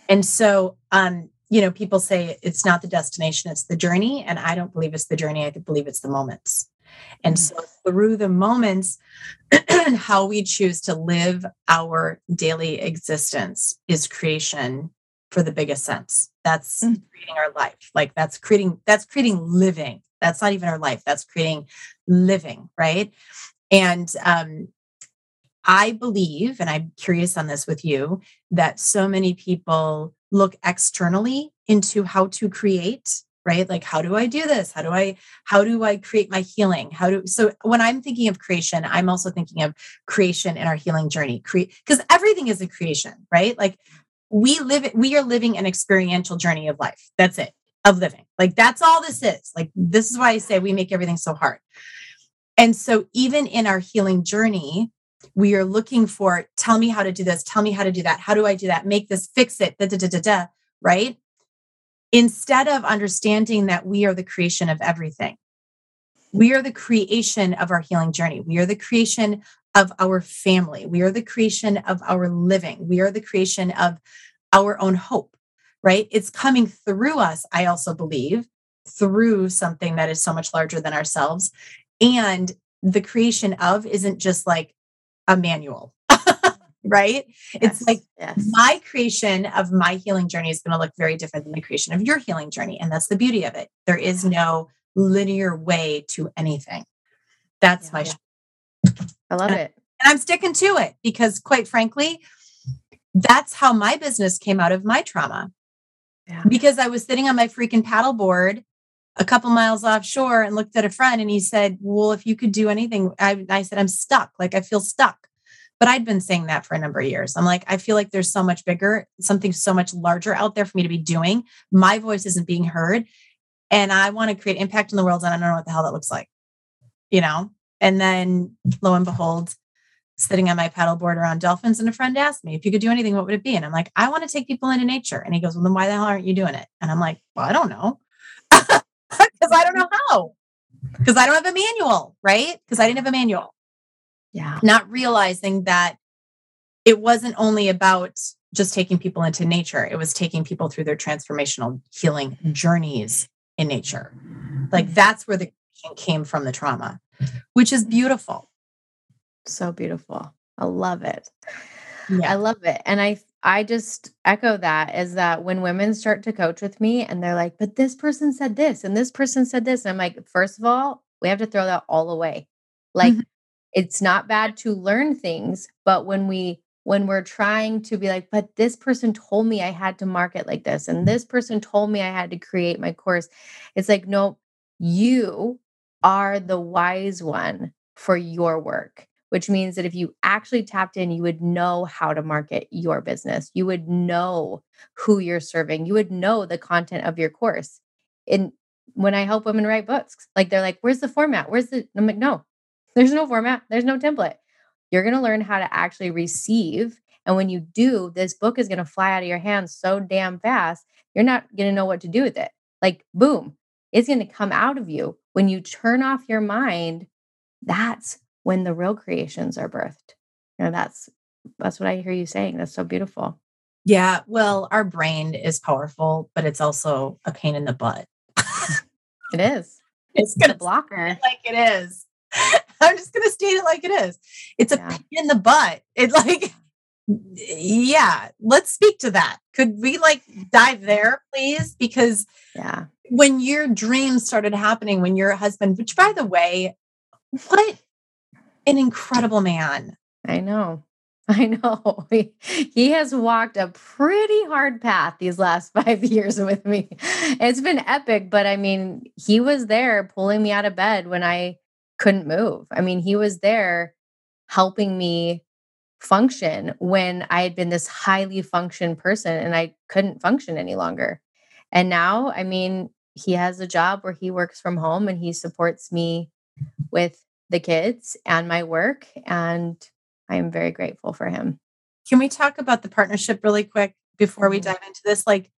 And so, um, you know, people say it's not the destination, it's the journey. And I don't believe it's the journey. I believe it's the moments. And mm. so, through the moments, how we choose to live our daily existence is creation for the biggest sense. That's mm. creating our life. Like that's creating, that's creating living. That's not even our life. That's creating living, right? And um, I believe, and I'm curious on this with you, that so many people look externally into how to create right? Like how do i do this? How do i how do i create my healing? How do so when i'm thinking of creation i'm also thinking of creation in our healing journey create because everything is a creation right? Like we live we are living an experiential journey of life. That's it of living. Like that's all this is. Like this is why i say we make everything so hard. And so even in our healing journey we are looking for tell me how to do this. Tell me how to do that. How do i do that? Make this fix it. Da, da, da, da, da, right instead of understanding that we are the creation of everything. We are the creation of our healing journey. We are the creation of our family. We are the creation of our living. We are the creation of our own hope, right? It's coming through us, I also believe, through something that is so much larger than ourselves. And the creation of isn't just like a manual right? Yes, it's like yes. my creation of my healing journey is going to look very different than the creation of your healing journey. And that's the beauty of it. There is no linear way to anything. That's yeah, my yeah. I love and, it. And I'm sticking to it because quite frankly, that's how my business came out of my trauma. Yeah. Because I was sitting on my freaking paddleboard a couple miles offshore and looked at a friend and he said, Well, if you could do anything, I, I said, I'm stuck. Like I feel stuck. But I'd been saying that for a number of years. I'm like, I feel like there's so much bigger, something so much larger out there for me to be doing. My voice isn't being heard. And I want to create impact in the world. And I don't know what the hell that looks like, you know? And then lo and behold, sitting on my paddleboard around dolphins, and a friend asked me if you could do anything, what would it be? And I'm like, I want to take people into nature. And he goes, Well, then why the hell aren't you doing it? And I'm like, Well, I don't know. Because I don't know how. Because I don't have a manual, right? Because I didn't have a manual. Yeah. Not realizing that it wasn't only about just taking people into nature, it was taking people through their transformational healing journeys in nature. Like that's where the came from the trauma, which is beautiful. So beautiful. I love it. Yeah. I love it. And I I just echo that is that when women start to coach with me and they're like, but this person said this and this person said this. And I'm like, first of all, we have to throw that all away. Like Mhm. It's not bad to learn things, but when we when we're trying to be like, but this person told me I had to market like this, and this person told me I had to create my course. It's like, no, you are the wise one for your work which means that if you actually tapped in, you would know how to market your business. You would know who you're serving. You would know the content of your course. And when I help women write books, like they're like, where's the format? Where's the, I'm like, no, there's no format. There's no template. You're going to learn how to actually receive. And when you do, this book is going to fly out of your hands so damn fast, you're not going to know what to do with it. Like, boom, it's going to come out of you. When you turn off your mind, that's when the real creations are birthed. You know, that's that's what I hear you saying. That's so beautiful. Yeah. Well, our brain is powerful, but it's also a pain in the butt. It is. It's It's a blocker. like it is. I'm just gonna state it like it is. It's a Yeah. pain in the butt. It's like, yeah, let's speak to that. Could we like dive there, please? Because Yeah. when your dreams started happening, when your husband, which by the way, what an incredible man. I know. I know. He, he has walked a pretty hard path these last five years with me. It's been epic, but I mean, he was there pulling me out of bed when I couldn't move. I mean, he was there helping me function when I had been this highly functioned person and I couldn't function any longer. And now, I mean, he has a job where he works from home and he supports me with the kids and my work. And I am very grateful for him. Can we talk about the partnership really quick before we Mhm. dive into this? Like,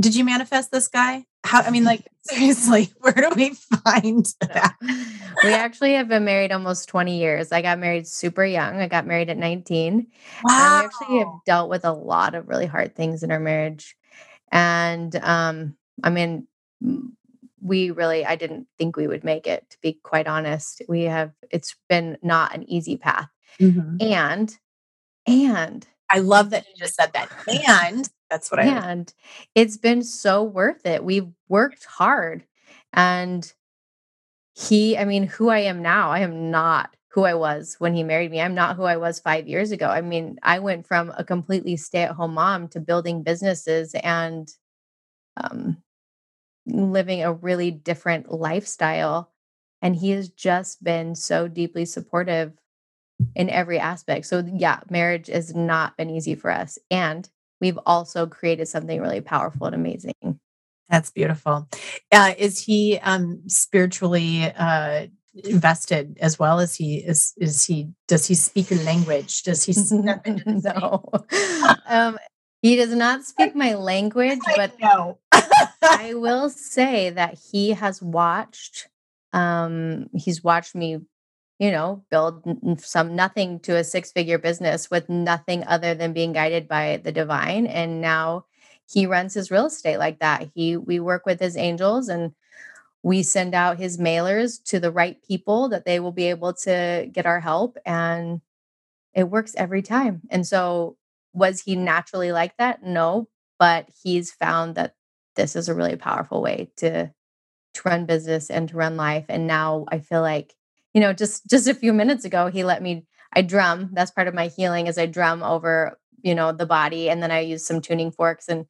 did you manifest this guy? How, I mean, like, seriously, where do we find that? we actually have been married almost 20 years. I got married super young. I got married at 19. And we actually have dealt with a lot of really hard things in our marriage. And um, I mean, we really, I didn't think we would make it, to be quite honest. We have, it's been not an easy path. Mhm. And, and, I love that you just said that. And that's what I and it's been so worth it. We've worked hard. And he, I mean, who I am now, I am not who I was when he married me. I'm not who I was five years ago. I mean, I went from a completely stay at home mom to building businesses and um, living a really different lifestyle. And he has just been so deeply supportive in every aspect. So, yeah, marriage has not been easy for us. And we've also created something really powerful and amazing. That's beautiful. Uh, is he um, spiritually uh, invested as well as he is? Is he? Does he speak your language? Does he step into the no. um, he does not speak my language, but no. I will say that he has watched um he's watched me you know build some nothing to a six figure business with nothing other than being guided by the divine and now he runs his real estate like that. He we work with his angels and we send out his mailers to the right people that they will be able to get our help and it works every time. And so was he naturally like that? No but he's found that this is a really powerful way to to run business and to run life and now i feel like you know just just a few minutes ago he let me i drum that's part of my healing is i drum over you know the body and then i use some tuning forks and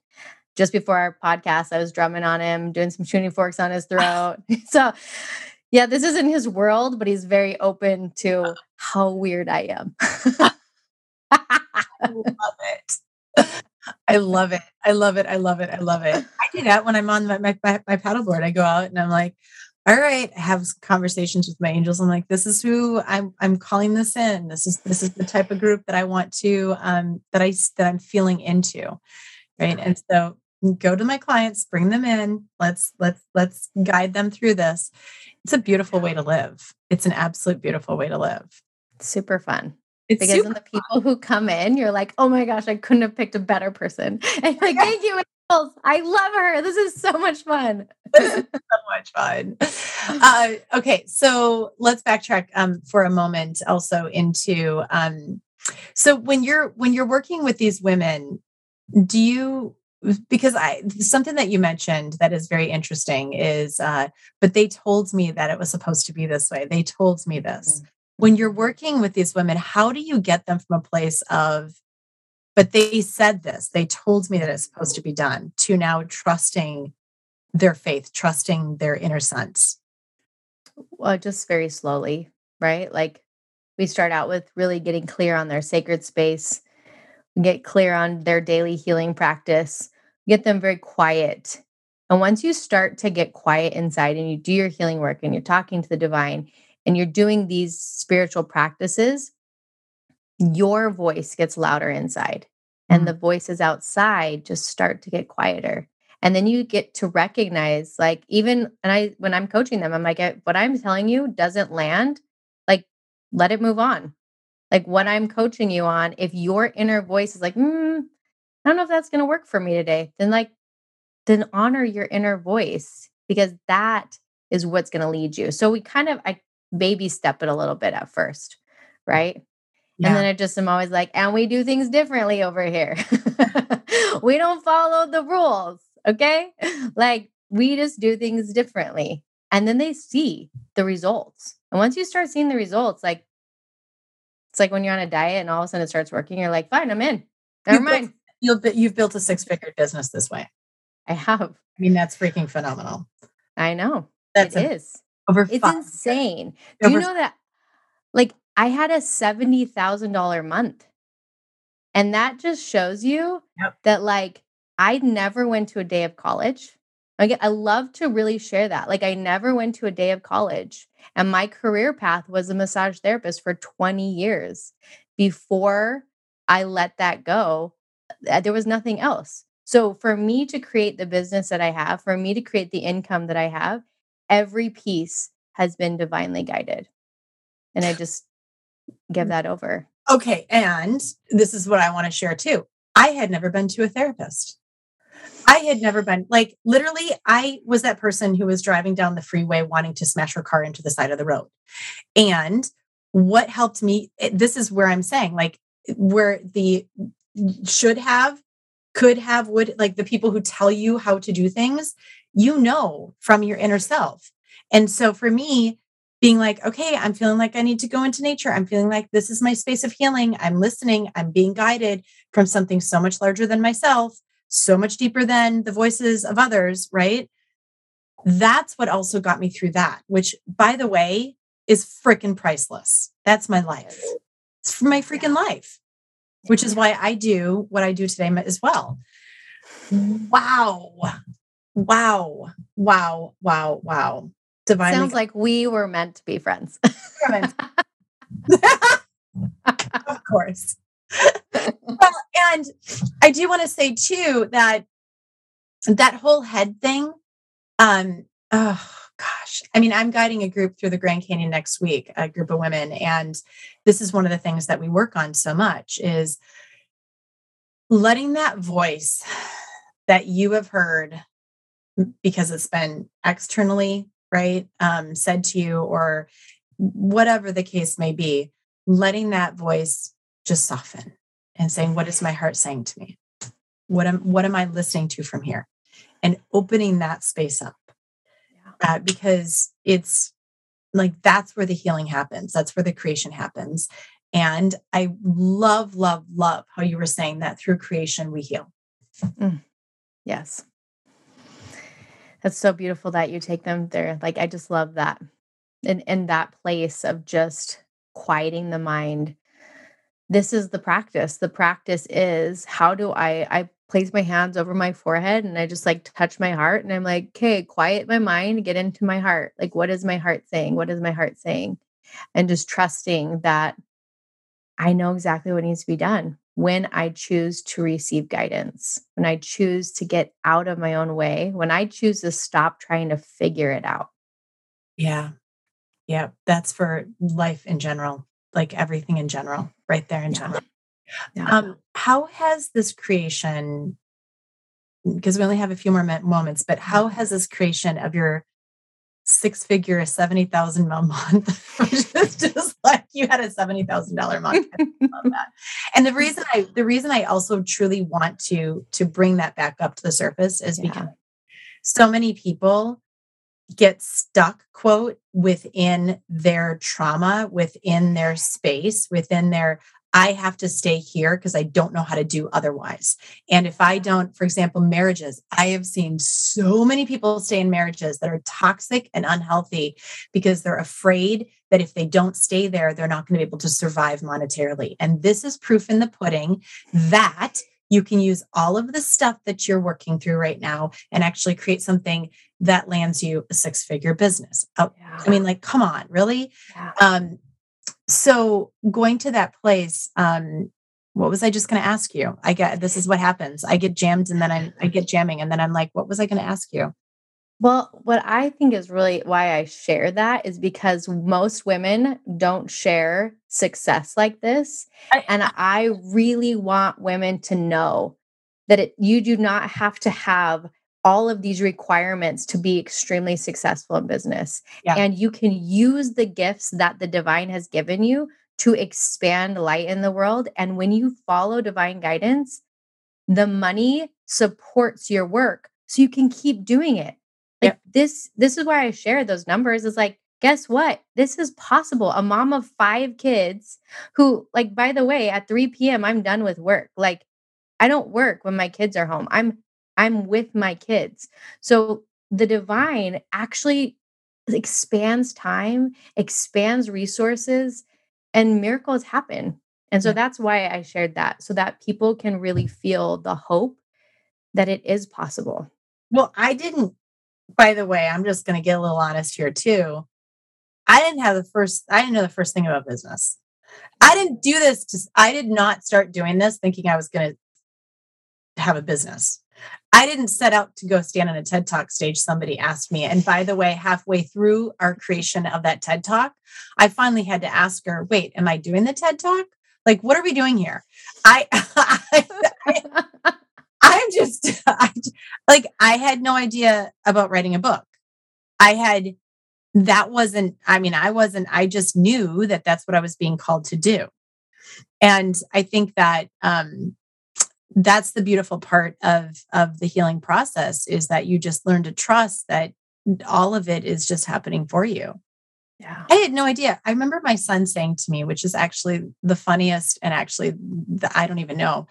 just before our podcast i was drumming on him doing some tuning forks on his throat so yeah this isn't his world but he's very open to uh-huh. how weird i am I love it. I love it. I love it. I love it. I love it. I do that when I'm on my, my, my, my paddleboard. I go out and I'm like, all right, I have conversations with my angels. I'm like, this is who I'm I'm calling this in. This is this is the type of group that I want to um that I that I'm feeling into. Right. And so go to my clients, bring them in. Let's let's let's guide them through this. It's a beautiful way to live. It's an absolute beautiful way to live. Super fun. It's because the people fun. who come in, you're like, oh my gosh, I couldn't have picked a better person. And like, thank you. I love her. This is so much fun. so much fun. Uh, okay, so let's backtrack um, for a moment also into um, so when you're when you're working with these women, do you because I something that you mentioned that is very interesting is uh, but they told me that it was supposed to be this way. They told me this. Mm-hmm. When you're working with these women, how do you get them from a place of but they said this, they told me that it's supposed to be done, to now trusting their faith, trusting their inner sense? Well, just very slowly, right? Like we start out with really getting clear on their sacred space, get clear on their daily healing practice, get them very quiet. And once you start to get quiet inside and you do your healing work and you're talking to the divine and you're doing these spiritual practices, your voice gets louder inside and mm-hmm. the voices outside just start to get quieter and then you get to recognize like even and i when i'm coaching them i'm like what i'm telling you doesn't land like let it move on. Like what i'm coaching you on if your inner voice is like mm, i don't know if that's going to work for me today then like then honor your inner voice because that is what's going to lead you. So we kind of i baby step it a little bit at first right yeah. And then I just am always like, and we do things differently over here. we don't follow the rules. Okay. Like we just do things differently. And then they see the results. And once you start seeing the results, like it's like when you're on a diet and all of a sudden it starts working, you're like, fine, I'm in. Never you've mind. Built, you've, you've built a six figure business this way. I have. I mean, that's freaking phenomenal. I know. That's it is. Over it's five. insane. Do you know that like I had a $70,000 month. And that just shows you yep. that like I never went to a day of college. Like I love to really share that. Like I never went to a day of college and my career path was a massage therapist for 20 years before I let that go. There was nothing else. So for me to create the business that I have, for me to create the income that I have, every piece has been divinely guided. And I just give mm. that over. Okay. And this is what I want to share too. I had never been to a therapist. I had never been like literally, I was that person who was driving down the freeway wanting to smash her car into the side of the road. And what helped me, eh, this is where I'm saying, like, where the should have, could have, would like the people who tell you how to do things, you know from your inner self. And so for me, being like, okay, I'm feeling like I need to go into nature. I'm feeling like this is my space of healing. I'm listening. I'm being guided from something so much larger than myself, so much deeper than the voices of others, right? That's what also got me through that, which, by the way, is freaking priceless. That's my life. It's for my freaking life, which is why I do what I do today as well. Mm-hmm. Wow. Wow. Wow. Wow. Wow divinely. Sounds like we were meant to be friends. of course. well, and I do want to say too that that whole head thing, um, oh gosh. I mean, I'm guiding a group through the Grand Canyon next week, a group of women, and this is one of the things that we work on so much is letting that voice that you have heard because it's been externally right um, said to you or whatever the case may be letting that voice just soften and saying what is my heart saying to me? What am what am i listening to from here? And opening that space up. Uh, because it's like that's where the healing happens. That's where the creation happens. And i love love love how you were saying that through creation we heal. Mm. yes that's so beautiful that you take them there. Like I just love that. And in that place of just quieting the mind. This is the practice. The practice is how do I I place my hands over my forehead and I just like touch my heart and I'm like, okay, quiet my mind, get into my heart. Like, what is my heart saying? What is my heart saying? And just trusting that I know exactly what needs to be done when I choose to receive guidance, when I choose to get out of my own way, when I choose to stop trying to figure it out. Yeah. Yeah. That's for life in general, like everything in general, right there in yeah. general. Yeah. Um, how has this creation, because we only have a few more moments, but how has this creation of your six figure 70,000 a month, which is just like you had a $70,000 month. and the reason I, the reason I also truly want to, to bring that back up to the surface is yeah. because so many people get stuck quote within their trauma within their space within their I have to stay here because I don't know how to do otherwise. And if I don't, for example, marriages, I have seen so many people stay in marriages that are toxic and unhealthy because they're afraid that if they don't stay there, they're not going to be able to survive monetarily. And this is proof in the pudding that you can use all of the stuff that you're working through right now and actually create something that lands you a six figure business. Oh, yeah. I mean, like, come on, really? Yeah. Um, so going to that place um what was i just going to ask you? I get this is what happens. I get jammed and then i i get jamming and then i'm like what was i going to ask you? Well what i think is really why i share that is because most women don't share success like this I, and i really want women to know that it, you do not have to have all of these requirements to be extremely successful in business. Yeah. And you can use the gifts that the divine has given you to expand light in the world. And when you follow divine guidance, the money supports your work so you can keep doing it. Like yep. this, this is why I share those numbers is like, guess what? This is possible. A mom of five kids who, like, by the way, at 3 p.m., I'm done with work. Like, I don't work when my kids are home. I'm I'm with my kids. So the divine actually expands time, expands resources, and miracles happen. And so that's why I shared that so that people can really feel the hope that it is possible. Well, I didn't, by the way, I'm just going to get a little honest here too. I didn't have the first, I didn't know the first thing about business. I didn't do this, to, I did not start doing this thinking I was going to have a business. I didn't set out to go stand on a TED Talk stage. Somebody asked me. And by the way, halfway through our creation of that TED Talk, I finally had to ask her, wait, am I doing the TED Talk? Like, what are we doing here? I, I am just I, like, I had no idea about writing a book. I had, that wasn't, I mean, I wasn't, I just knew that that's what I was being called to do. And I think that, um, that's the beautiful part of of the healing process is that you just learn to trust that all of it is just happening for you. Yeah. I had no idea. I remember my son saying to me which is actually the funniest and actually the, i don't even know.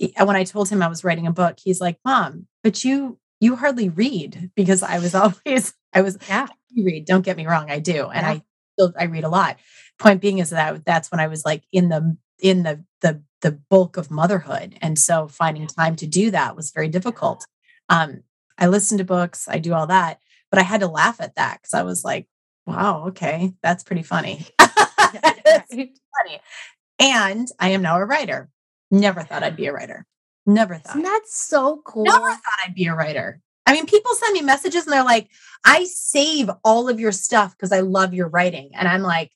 Uh, when i told him i was writing a book he's like mom but you you hardly read because i was always i was yeah. You read don't get me wrong i do and yeah. i still i read a lot. Point being is that that's when i was like in the in the the the bulk of motherhood and so finding time to do that was very difficult. Um, i listen to books i do all that but i had to laugh at that because i was like wow okay that's pretty funny. Funny. And i am now a writer. Never thought i'd be a writer. Never thought. Isn't that's so cool? never thought i'd be a writer. I mean, people send me messages and they're like, I save all of your stuff because I love your writing. And I'm like,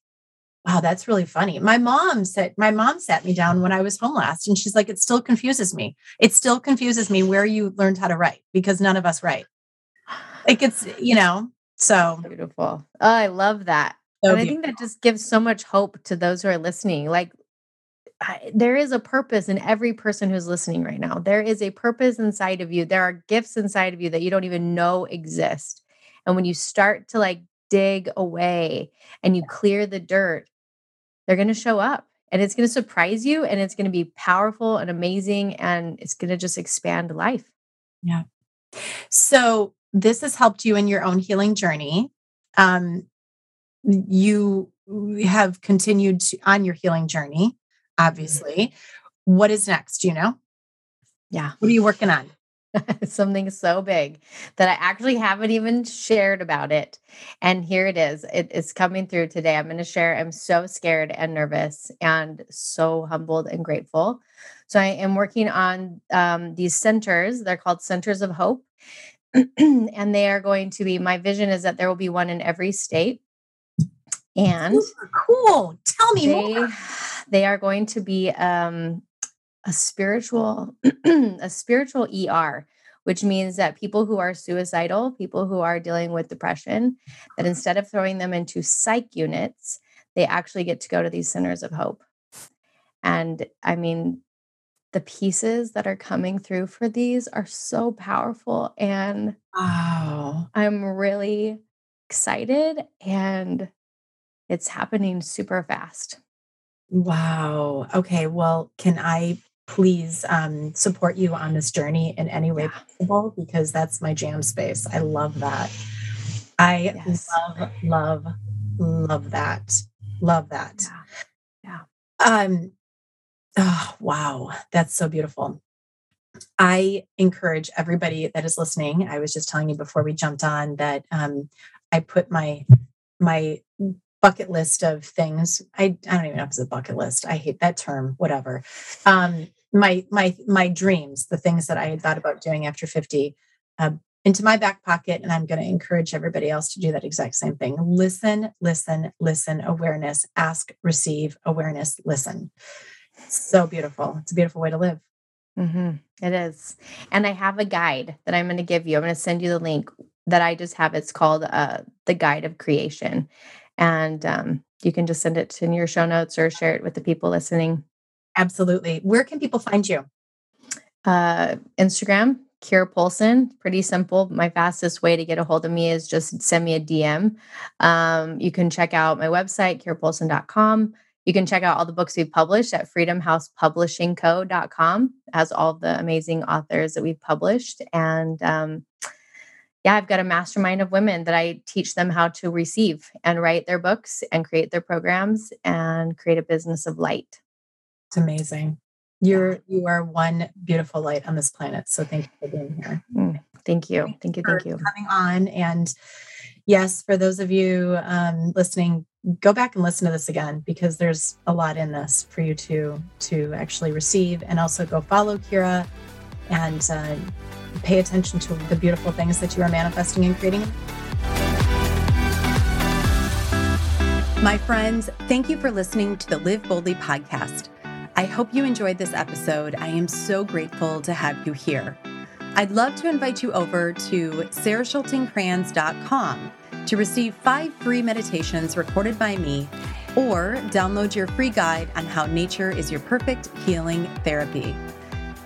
Wow, that's really funny. My mom said, my mom sat me down when I was home last and she's like, it still confuses me. It still confuses me where you learned how to write because none of us write. Like it's, you know, so beautiful. Oh, I love that. So and I think that just gives so much hope to those who are listening. Like, I, there is a purpose in every person who's listening right now. There is a purpose inside of you. There are gifts inside of you that you don't even know exist. And when you start to like dig away and you clear the dirt, they're going to show up and it's going to surprise you and it's going to be powerful and amazing and it's going to just expand life. Yeah. So this has helped you in your own healing journey. Um, you have continued to, on your healing journey, mm-hmm. obviously. What is next? Do you know? Yeah. What are you working on? something so big that I actually haven't even shared about it. And here it is. It is coming through today. I'm going to share. I'm so scared and nervous and so humbled and grateful. So I am working on um, these centers. They're called Centers of Hope. and they are going to be, my vision is that there will be one in every state. And cool. Tell me they, more. They are going to be um, a spiritual a spiritual ER, which means that people who are suicidal, people who are dealing with depression, that instead of throwing them into psych units, they actually get to go to these centers of hope. And I mean, the pieces that are coming through for these are so powerful and wow. I'm really excited and it's happening super fast. Wow. Okay. Well, can I please um, support you on this journey in any way yeah. possible because that's my jam space. I love that. I yes. love, love, love that. Love that. Yeah. yeah. Um. Oh wow, that's so beautiful. I encourage everybody that is listening. I was just telling you before we jumped on that um, I put my my bucket list of things. I, I don't even know if it's a bucket list. I hate that term, whatever. Um, my my my dreams, the things that I had thought about doing after 50, uh, into my back pocket. And I'm going to encourage everybody else to do that exact same thing. Listen, listen, listen, awareness, ask, receive, awareness, listen. So beautiful. It's a beautiful way to live. Mm-hmm. It is. And I have a guide that I'm going to give you. I'm going to send you the link that I just have. It's called uh, The Guide of Creation and um, you can just send it in your show notes or share it with the people listening. Absolutely. Where can people find you? Uh, Instagram, Keira Poulsen. Pretty simple. My fastest way to get a hold of me is just send me a DM. Um, you can check out my website, keirapoulsen.com. You can check out all the books we've published at freedomhousepublishingco.com. It has all the amazing authors that we've published. And um, yeah, I've got a mastermind of women that I teach them how to receive and write their books and create their programs and create a business of light. It's amazing. You're you are one beautiful light on this planet. So thank you for being here. Mm, thank you. Thank you. Thank you. Coming on. And yes, for those of you um, listening, go back and listen to this again because there's a lot in this for you to to actually receive and also go follow Keira and uh, pay attention to the beautiful things that you are manifesting and creating. My friends, thank you for listening to the Live Boldly podcast. I hope you enjoyed this episode. I am so grateful to have you here. I'd love to invite you over to sarahschultingkranz.com to receive five free meditations recorded by me or download your free guide on how nature is your perfect healing therapy.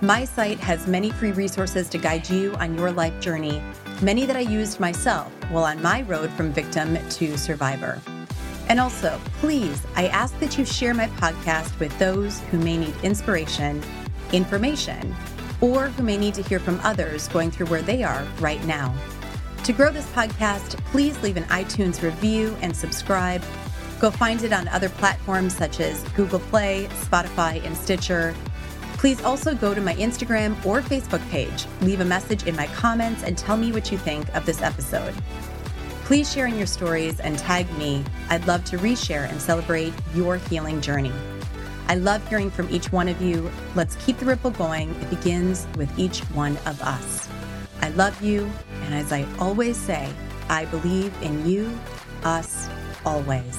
My site has many free resources to guide you on your life journey, many that I used myself while on my road from victim to survivor. And also, please, I ask that you share my podcast with those who may need inspiration, information, or who may need to hear from others going through where they are right now. To grow this podcast, please leave an iTunes review and subscribe. Go find it on other platforms such as Google Play, Spotify, and Stitcher. Please also go to my Instagram or Facebook page, leave a message in my comments, and tell me what you think of this episode. Please share in your stories and tag me. I'd love to reshare and celebrate your healing journey. I love hearing from each one of you. Let's keep the ripple going. It begins with each one of us. I love you, and as I always say, I believe in you, us, always.